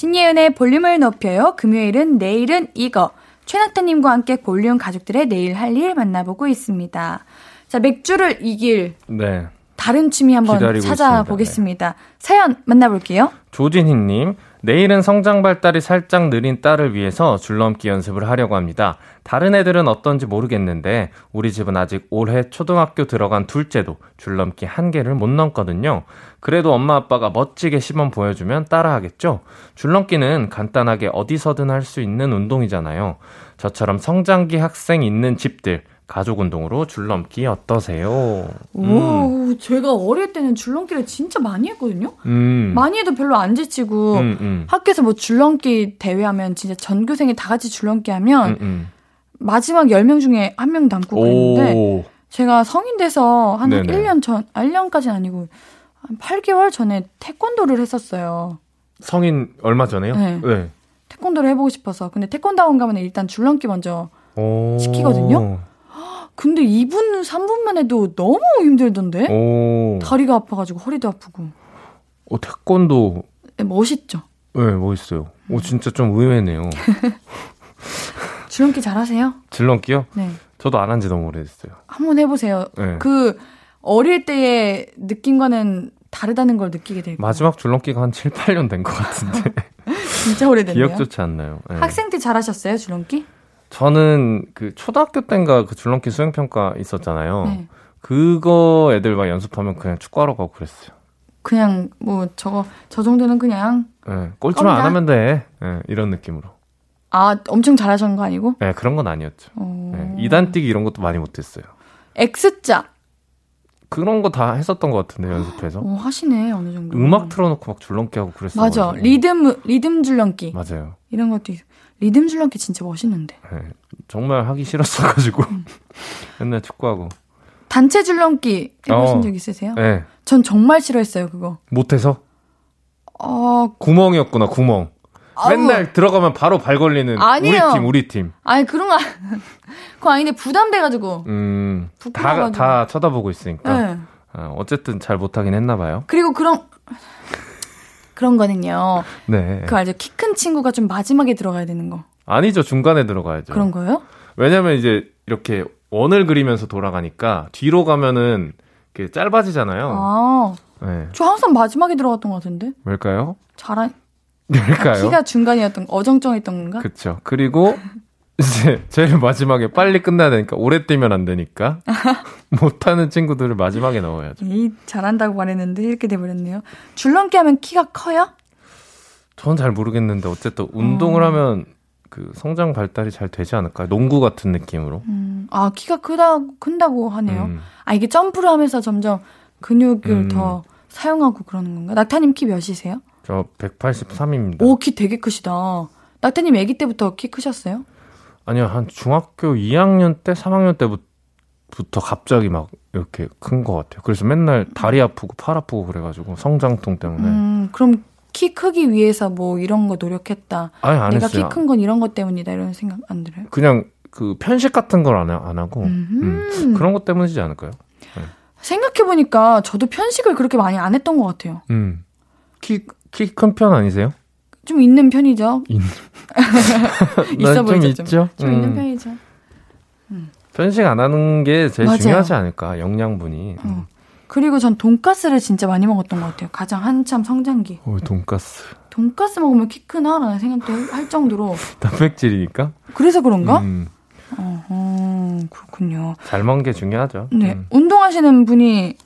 신예은의 볼륨을 높여요. 금요일은 내일은 이거. 최낙타님과 함께 볼륨 가족들의 내일 할 일 만나보고 있습니다. 자, 맥주를 이길 네. 다른 취미 한번 찾아보겠습니다. 네. 사연 만나볼게요. 조진희님, 내일은 성장 발달이 살짝 느린 딸을 위해서 줄넘기 연습을 하려고 합니다. 다른 애들은 어떤지 모르겠는데 우리 집은 아직 올해 초등학교 들어간 둘째도 줄넘기 한 개를 못 넘거든요. 그래도 엄마 아빠가 멋지게 시범 보여주면 따라하겠죠? 줄넘기는 간단하게 어디서든 할 수 있는 운동이잖아요. 저처럼 성장기 학생 있는 집들 가족 운동으로 줄넘기 어떠세요? 오, 음. 제가 어릴 때는 줄넘기를 진짜 많이 했거든요. 음. 많이 해도 별로 안 지치고 음, 음. 학교에서 뭐 줄넘기 대회하면 진짜 전교생이 다 같이 줄넘기 하면 음, 음. 마지막 10명 중에 한 명 남고 그랬는데 제가 성인 돼서 한 네네. 1년 전, 1년까지는 아니고 한 8개월 전에 태권도를 했었어요. 성인 얼마 전에요? 네. 네. 태권도를 해보고 싶어서. 근데 태권도원 가면 일단 줄넘기 먼저 시키거든요. 근데 2분, 3분만 해도 너무 힘들던데? 오. 다리가 아파가지고 허리도 아프고. 어, 태권도. 네, 멋있죠? 네, 멋있어요. 오, 진짜 좀 의외네요. 줄넘기 잘하세요? 줄넘기요? 네. 저도 안 한 지 너무 오래됐어요. 한번 해보세요. 네. 그, 어릴 때의 느낌과는 다르다는 걸 느끼게 되고. 마지막 줄넘기가 한 7, 8년 된 것 같은데. 진짜 오래됐네요. 기억조차 안 나요. 네. 학생 때 잘하셨어요, 줄넘기? 저는 그 초등학교 때인가 그 줄넘기 수행평가 있었잖아요. 네. 그거 애들 막 연습하면 그냥 축구하러 가고 그랬어요. 그냥 뭐 저거 저 정도는 그냥 네, 꼴찌만 안 하면 돼. 네, 이런 느낌으로. 아, 엄청 잘하셨는 거 아니고? 네, 그런 건 아니었죠. 어... 네, 2단 뛰기 이런 것도 많이 못했어요. X자. 그런 거 다 했었던 것 같은데 연습해서. 오, 하시네 어느 정도. 음악 틀어놓고 막 줄넘기 하고 그랬어요. 맞아, 리듬 리듬 줄넘기. 맞아요. 이런 것도 있... 리듬 줄넘기 진짜 멋있는데. 네, 정말 하기 싫었어가지고 음. 맨날 축구하고. 단체 줄넘기 해보신 어, 적 있으세요? 네. 전 정말 싫어했어요 그거. 못해서? 어 구멍이었구나 구멍. 아우. 맨날 들어가면 바로 발 걸리는 아니에요. 우리 팀 우리 팀. 아니 그런 거 그거 아닌데 부담돼가지고. 음다 다 쳐다보고 있으니까. 네. 어, 어쨌든 잘 못하긴 했나 봐요. 그리고 그런 그런 거는요. 네. 그 알죠? 키 큰 친구가 좀 마지막에 들어가야 되는 거. 아니죠. 중간에 들어가야죠. 그런 거요? 왜냐면 이제 이렇게 원을 그리면서 돌아가니까 뒤로 가면은 이렇게 짧아지잖아요. 아. 네. 저 항상 마지막에 들어갔던 것 같은데. 왜일까요? 잘한. 왜일까요? 키가 중간이었던 어정쩡했던 건가? 그렇죠. 그리고 이제 제일 마지막에 빨리 끝나야 되니까 오래 뛰면 안 되니까 못하는 친구들을 마지막에 넣어야죠. 이 잘한다고 말했는데 이렇게 돼버렸네요. 줄넘기 하면 키가 커요? 전 잘 모르겠는데 어쨌든 운동을 어. 하면 그 성장 발달이 잘 되지 않을까요? 농구 같은 느낌으로. 음. 아 키가 크다 큰다고 하네요. 음. 아 이게 점프를 하면서 점점 근육을 음. 더 사용하고 그러는 건가? 낙타님 키 몇이세요? 저 183입니다. 오 키 되게 크시다. 낙타님 아기 때부터 키 크셨어요? 아니요, 한 중학교 2학년 때, 3학년 때부터 갑자기 막 이렇게 큰 것 같아요. 그래서 맨날 다리 아프고 팔 아프고 그래가지고 성장통 때문에. 음, 그럼 키 크기 위해서 뭐 이런 거 노력했다. 아니, 안 내가 키 큰 건 이런 것 때문이다 이런 생각 안 들어요? 그냥 그 편식 같은 걸 안 안 하고 음, 그런 것 때문이지 않을까요? 네. 생각해 보니까 저도 편식을 그렇게 많이 안 했던 것 같아요. 음. 키 키 큰 편 아니세요? 좀 있는 편이죠. 있... 있어 보이죠. 좀, 있죠? 좀 음. 있는 편이죠. 음. 편식 안 하는 게 제일 맞아요. 중요하지 않을까 영양분이. 음. 어. 그리고 전 돈가스를 진짜 많이 먹었던 것 같아요. 가장 한참 성장기. 오, 돈가스. 돈가스 먹으면 키 크나라는 생각도 할 정도로. 단백질이니까? 그래서 그런가? 음. 어허, 그렇군요. 잘 먹는 게 중요하죠. 네. 음. 운동하시는 분이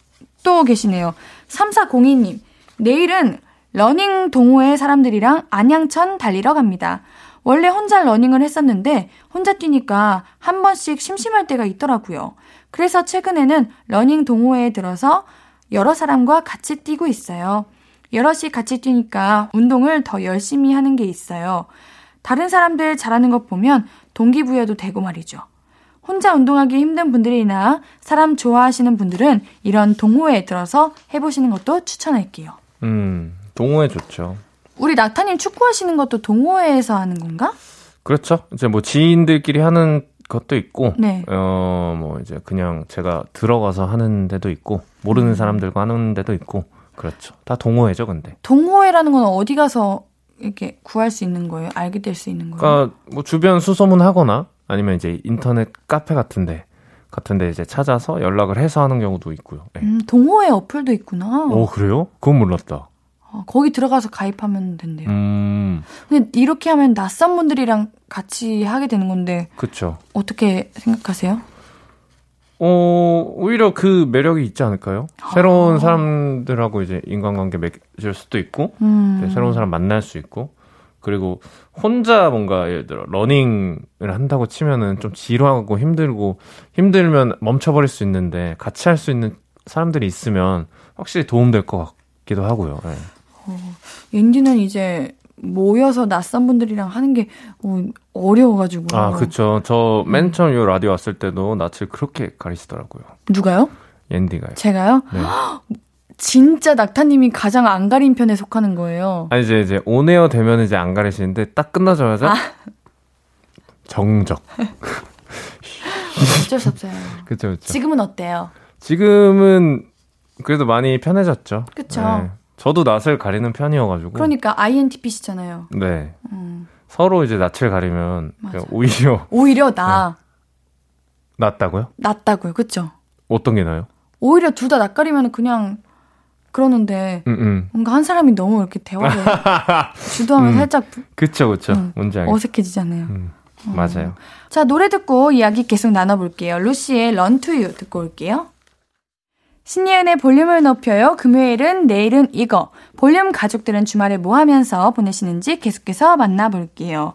또 계시네요. 3402님. 내일은 러닝 동호회 사람들이랑 안양천 달리러 갑니다. 원래 혼자 러닝을 했었는데 혼자 뛰니까 한 번씩 심심할 때가 있더라고요. 그래서 최근에는 러닝 동호회에 들어서 여러 사람과 같이 뛰고 있어요. 여럿이 같이 뛰니까 운동을 더 열심히 하는 게 있어요. 다른 사람들 잘하는 것 보면 동기부여도 되고 말이죠. 혼자 운동하기 힘든 분들이나 사람 좋아하시는 분들은 이런 동호회에 들어서 해보시는 것도 추천할게요. 음, 동호회 좋죠. 우리 낙타님 축구하시는 것도 동호회에서 하는 건가? 그렇죠. 이제 뭐 지인들끼리 하는 것도 있고, 네. 어, 뭐 이제 그냥 제가 들어가서 하는 데도 있고, 모르는 음. 사람들과 하는 데도 있고, 그렇죠. 다 동호회죠, 근데. 동호회라는 건 어디 가서 이렇게 구할 수 있는 거예요? 알게 될 수 있는 거예요? 그러니까 뭐 주변 수소문 하거나 아니면 이제 인터넷 카페 같은데 같은데 이제 찾아서 연락을 해서 하는 경우도 있고요. 네. 음, 동호회 어플도 있구나. 오 그래요? 그건 몰랐다. 어, 거기 들어가서 가입하면 된대요. 음, 근데 이렇게 하면 낯선 분들이랑 같이 하게 되는 건데 그쵸. 어떻게 생각하세요? 어 오히려 그 매력이 있지 않을까요? 새로운 사람들하고 이제 인간관계 맺을 수도 있고, 음. 네, 새로운 사람 만날 수 있고, 그리고 혼자 뭔가 예를 들어 러닝을 한다고 치면은 좀 지루하고 힘들고 힘들면 멈춰버릴 수 있는데 같이 할 수 있는 사람들이 있으면 확실히 도움될 것 같기도 하고요. 네. 옌디는 이제 모여서 낯선 분들이랑 하는 게 어, 어려워가지고. 아, 그쵸. 저 맨 처음 요 라디오 왔을 때도 낯을 그렇게 가리시더라고요. 누가요? 옌디가요. 제가요? 네. 진짜 낙타님이 가장 안 가린 편에 속하는 거예요. 아니, 이제, 이제, 온에어 되면 이제 안 가리시는데, 딱 끝나자마자, 아. 정적. 어쩔 수 없어요. 그쵸, 그쵸. 지금은 어때요? 지금은, 그래도 많이 편해졌죠. 그쵸. 네. 저도 낯을 가리는 편이어가지고. 그러니까 INTP시잖아요. 네. 음. 서로 이제 낯을 가리면, 오히려 오히려 나 낫다고요? 낫다고요, 그쵸? 어떤 게 나요? 오히려 둘 다 낯가리면 그냥 그러는데 음, 음. 뭔가 한 사람이 너무 이렇게 대화를 주도하면 음. 살짝 그쵸, 그쵸. 음. 뭔지 알겠어요. 어색해지잖아요. 음, 맞아요. 자, 노래 듣고 이야기 계속 나눠볼게요. 루시의 런투유 듣고 올게요. 신예은의 볼륨을 높여요. 금요일은 내일은 이거. 볼륨 가족들은 주말에 뭐 하면서 보내시는지 계속해서 만나볼게요.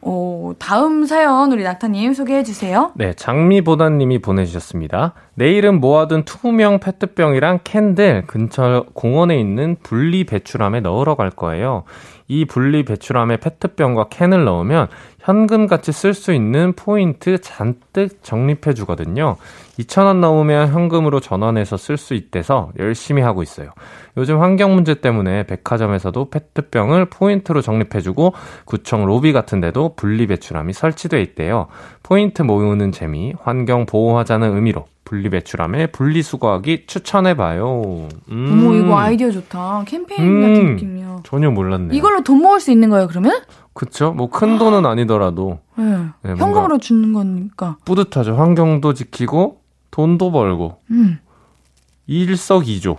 오, 다음 사연 우리 낙타님 소개해 주세요. 네, 장미보다님이 보내주셨습니다. 내일은 모아둔 투명 페트병이랑 캔들 근처 공원에 있는 분리 배출함에 넣으러 갈 거예요. 이 분리 배출함에 페트병과 캔을 넣으면 현금 같이 쓸 수 있는 포인트 잔뜩 적립해 주거든요. 2,000원 넘으면 현금으로 전환해서 쓸 수 있대서 열심히 하고 있어요. 요즘 환경 문제 때문에 백화점에서도 페트병을 포인트로 적립해 주고 구청 로비 같은 데도 분리 배출함이 설치돼 있대요. 포인트 모으는 재미, 환경 보호하자는 의미로 분리 배출함에 분리 수거하기 추천해봐요. 음, 어머, 이거 아이디어 좋다. 캠페인 같은 음. 느낌이요. 전혀 몰랐네요. 이걸로 돈 모을 수 있는 거예요, 그러면? 그쵸? 뭐 큰 돈은 아니더라도 네. 네, 뭔가- 현금으로 주는 거니까. 뿌듯하죠. 환경도 지키고 돈도 벌고 음. 일석이조.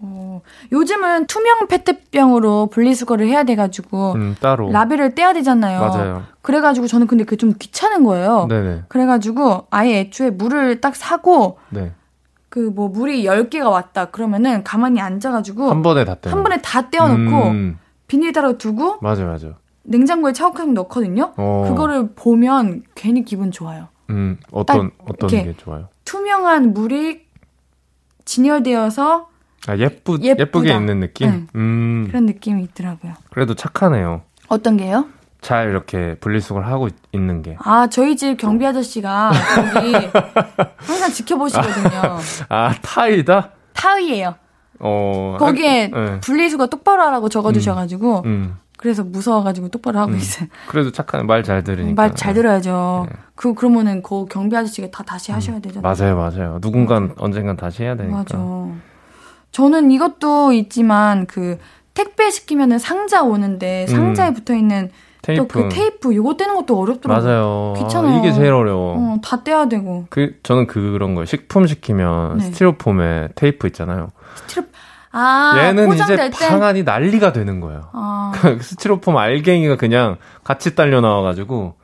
어, 요즘은 투명 페트병으로 분리수거를 해야 돼가지고 음, 따로. 라벨을 떼야 되잖아요. 맞아요. 그래가지고 저는 근데 그게 좀 귀찮은 거예요. 네네. 그래가지고 아예 애초에 물을 딱 사고 네. 그뭐 물이 10개가 왔다 그러면은 가만히 앉아가지고 한 번에 다 떼. 한 번에 다 떼어놓고 음, 비닐 달아 두고 맞아, 맞아. 냉장고에 차곡차곡 넣거든요. 어. 그거를 보면 괜히 기분 좋아요. 음, 어떤, 어떤 게 좋아요? 투명한 물이 진열되어서 아, 예쁘, 예쁘다. 예쁘게 있는 느낌? 네. 음, 그런 느낌이 있더라고요. 그래도 착하네요. 어떤 게요? 잘 이렇게 분리수거를 하고 있- 있는 게. 아, 저희 집 경비 아저씨가 거기 항상 지켜보시거든요. 아, 타이다? 타위예요. 어. 거기에 아, 네. 분리수거 똑바로 하라고 적어주셔가지고 음, 그래서 무서워가지고 똑바로 하고 음. 있어요. 그래도 착한, 말 잘 들으니까. 말 잘 들어야죠. 네. 그 그러면은 그 경비 아저씨가 다 다시 하셔야 되잖아요. 맞아요, 맞아요. 누군간 언젠간 다시 해야 되니까. 맞아. 저는 이것도 있지만 그 택배 시키면은 상자 오는데 상자에 음. 붙어 있는 테이프. 또그 테이프 요거 떼는 것도 어렵더라고요. 맞아요. 귀찮아요. 아, 이게 제일 어려워. 어, 다 떼야 되고. 그, 저는 그런 거예요. 식품 시키면 네. 스티로폼에 테이프 있잖아요. 스티로 아, 얘는 이제. 방안이 난리가 되는 거예요. 아, 그 스티로폼 알갱이가 그냥 같이 딸려 나와가지고,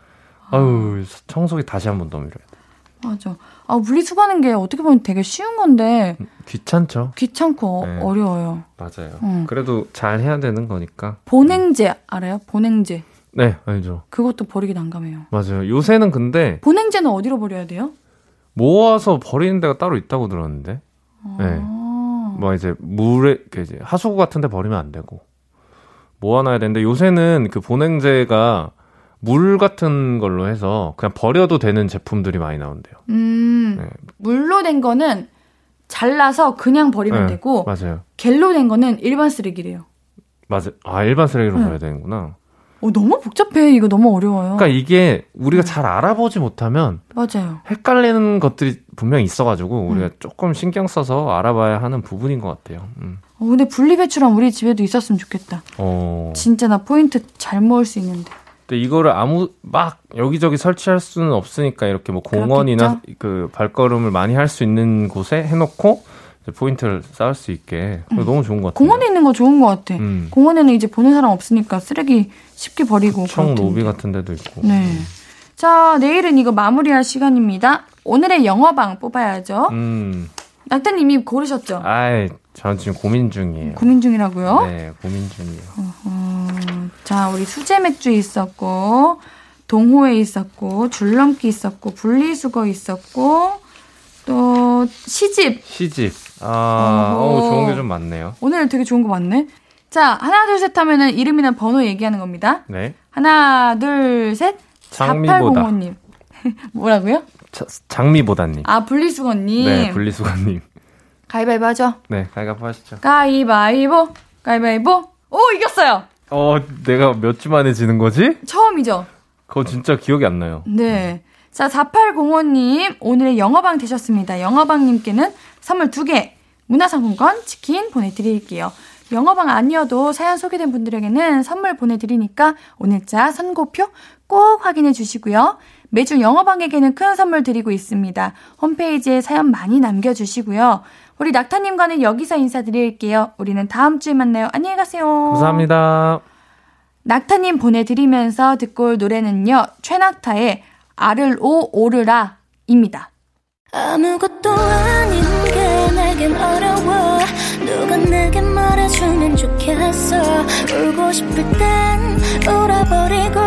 아유, 청소기 다시 한 번 더 밀어야 돼. 맞아. 아, 분리수거하는 게 어떻게 보면 되게 쉬운 건데 귀찮죠? 귀찮고 네. 어려워요. 맞아요. 음. 그래도 잘 해야 되는 거니까. 보냉제 알아요? 보냉제. 네, 알죠. 그것도 버리기 난감해요. 맞아요. 요새는 근데, 보냉제는 어디로 버려야 돼요? 모아서 버리는 데가 따로 있다고 들었는데. 네. 아. 뭐 이제 물에 그 이제 하수구 같은 데 버리면 안 되고 모아놔야 되는데 요새는 그 보냉제가 물 같은 걸로 해서 그냥 버려도 되는 제품들이 많이 나온대요. 음, 네. 물로 된 거는 잘라서 그냥 버리면 네, 되고 맞아요. 겔로 된 거는 일반 쓰레기래요. 맞아. 아, 일반 쓰레기로 네. 버려야 되는구나. 어, 너무 복잡해. 이거 너무 어려워요. 그러니까 이게 우리가 네. 잘 알아보지 못하면 맞아요. 헷갈리는 것들이 분명히 있어가지고 우리가 음. 조금 신경 써서 알아봐야 하는 부분인 것 같아요. 음. 어, 근데 분리배출함 우리 집에도 있었으면 좋겠다. 어. 진짜 나 포인트 잘 모을 수 있는데. 근데 이거를 아무 막 여기저기 설치할 수는 없으니까 이렇게 뭐 공원이나 그 발걸음을 많이 할 수 있는 곳에 해놓고 포인트를 쌓을 수 있게 그거 너무 좋은 것 같아요. 음. 공원에 있는 거 좋은 것 같아. 음. 공원에는 이제 보는 사람 없으니까 쓰레기 쉽게 버리고. 청 텐데. 로비 같은 데도 있고. 네. 자, 내일은 이거 마무리할 시간입니다. 오늘의 영어방 뽑아야죠. 음. 낙타님이 고르셨죠? 아이, 저는 지금 고민 중이에요. 고민 중이라고요? 네, 고민 중이에요. 음, 자, 우리 수제 맥주 있었고, 동호회 있었고, 줄넘기 있었고, 분리수거 있었고, 또 시집. 시집. 아. 어 좋은 게 좀 많네요. 오늘 되게 좋은 거 많네. 자, 하나, 둘, 셋 하면은 이름이나 번호 얘기하는 겁니다. 네. 하나, 둘, 셋. 장미보다. 4805님. 뭐라고요? 자, 장미보다님. 아, 분리수거님. 네, 분리수거님. 가위바위보 하죠. 네, 가위바위보 하시죠. 가위바위보. 가위바위보. 오, 이겼어요. 어, 내가 몇 주 만에 지는 거지? 처음이죠. 그거 진짜 기억이 안 나요. 네. 자, 4805님, 오늘의 영어방 되셨습니다. 영어방님께는 선물 2개, 문화상품권, 치킨 보내드릴게요. 영어방 아니어도 사연 소개된 분들에게는 선물 보내드리니까 오늘자 선고표 꼭 확인해 주시고요. 매주 영어방에게는 큰 선물 드리고 있습니다. 홈페이지에 사연 많이 남겨주시고요. 우리 낙타님과는 여기서 인사드릴게요. 우리는 다음 주에 만나요. 안녕히 가세요. 감사합니다. 낙타님 보내드리면서 듣고 올 노래는요, 최낙타의 알을 오 오르라입니다. 아무것도 아닌 게 내겐 어려워 누가 내게 말해주면 좋겠어 울고 싶을 땐 울어버리고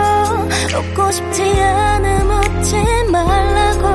웃고 싶지 않음 웃지 말라고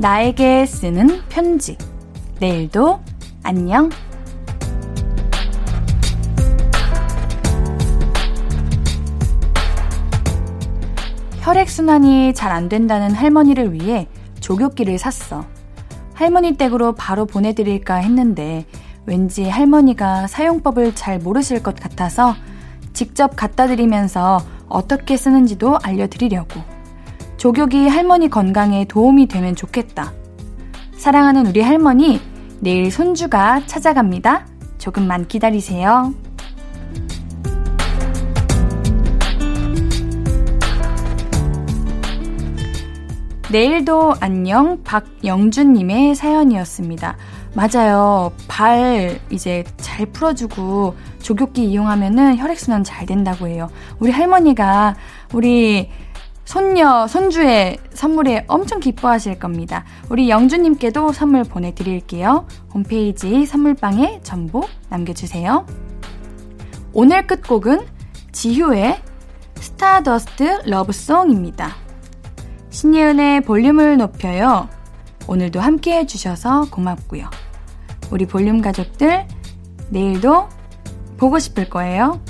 나에게 쓰는 편지. 내일도 안녕. 혈액순환이 잘 안 된다는 할머니를 위해 조교기를 샀어. 할머니 댁으로 바로 보내드릴까 했는데 왠지 할머니가 사용법을 잘 모르실 것 같아서 직접 갖다 드리면서 어떻게 쓰는지도 알려드리려고. 조교기 할머니 건강에 도움이 되면 좋겠다. 사랑하는 우리 할머니, 내일 손주가 찾아갑니다. 조금만 기다리세요. 내일도 안녕 박영준님의 사연이었습니다. 맞아요. 발 이제 잘 풀어주고 조교기 이용하면은 혈액순환 잘 된다고 해요. 우리 할머니가 우리 손녀, 손주의 선물에 엄청 기뻐하실 겁니다. 우리 영주님께도 선물 보내드릴게요. 홈페이지 선물방에 정보 남겨주세요. 오늘 끝곡은 지효의 스타더스트 러브송입니다. 신예은의 볼륨을 높여요. 오늘도 함께 해주셔서 고맙고요. 우리 볼륨 가족들, 내일도 보고 싶을 거예요.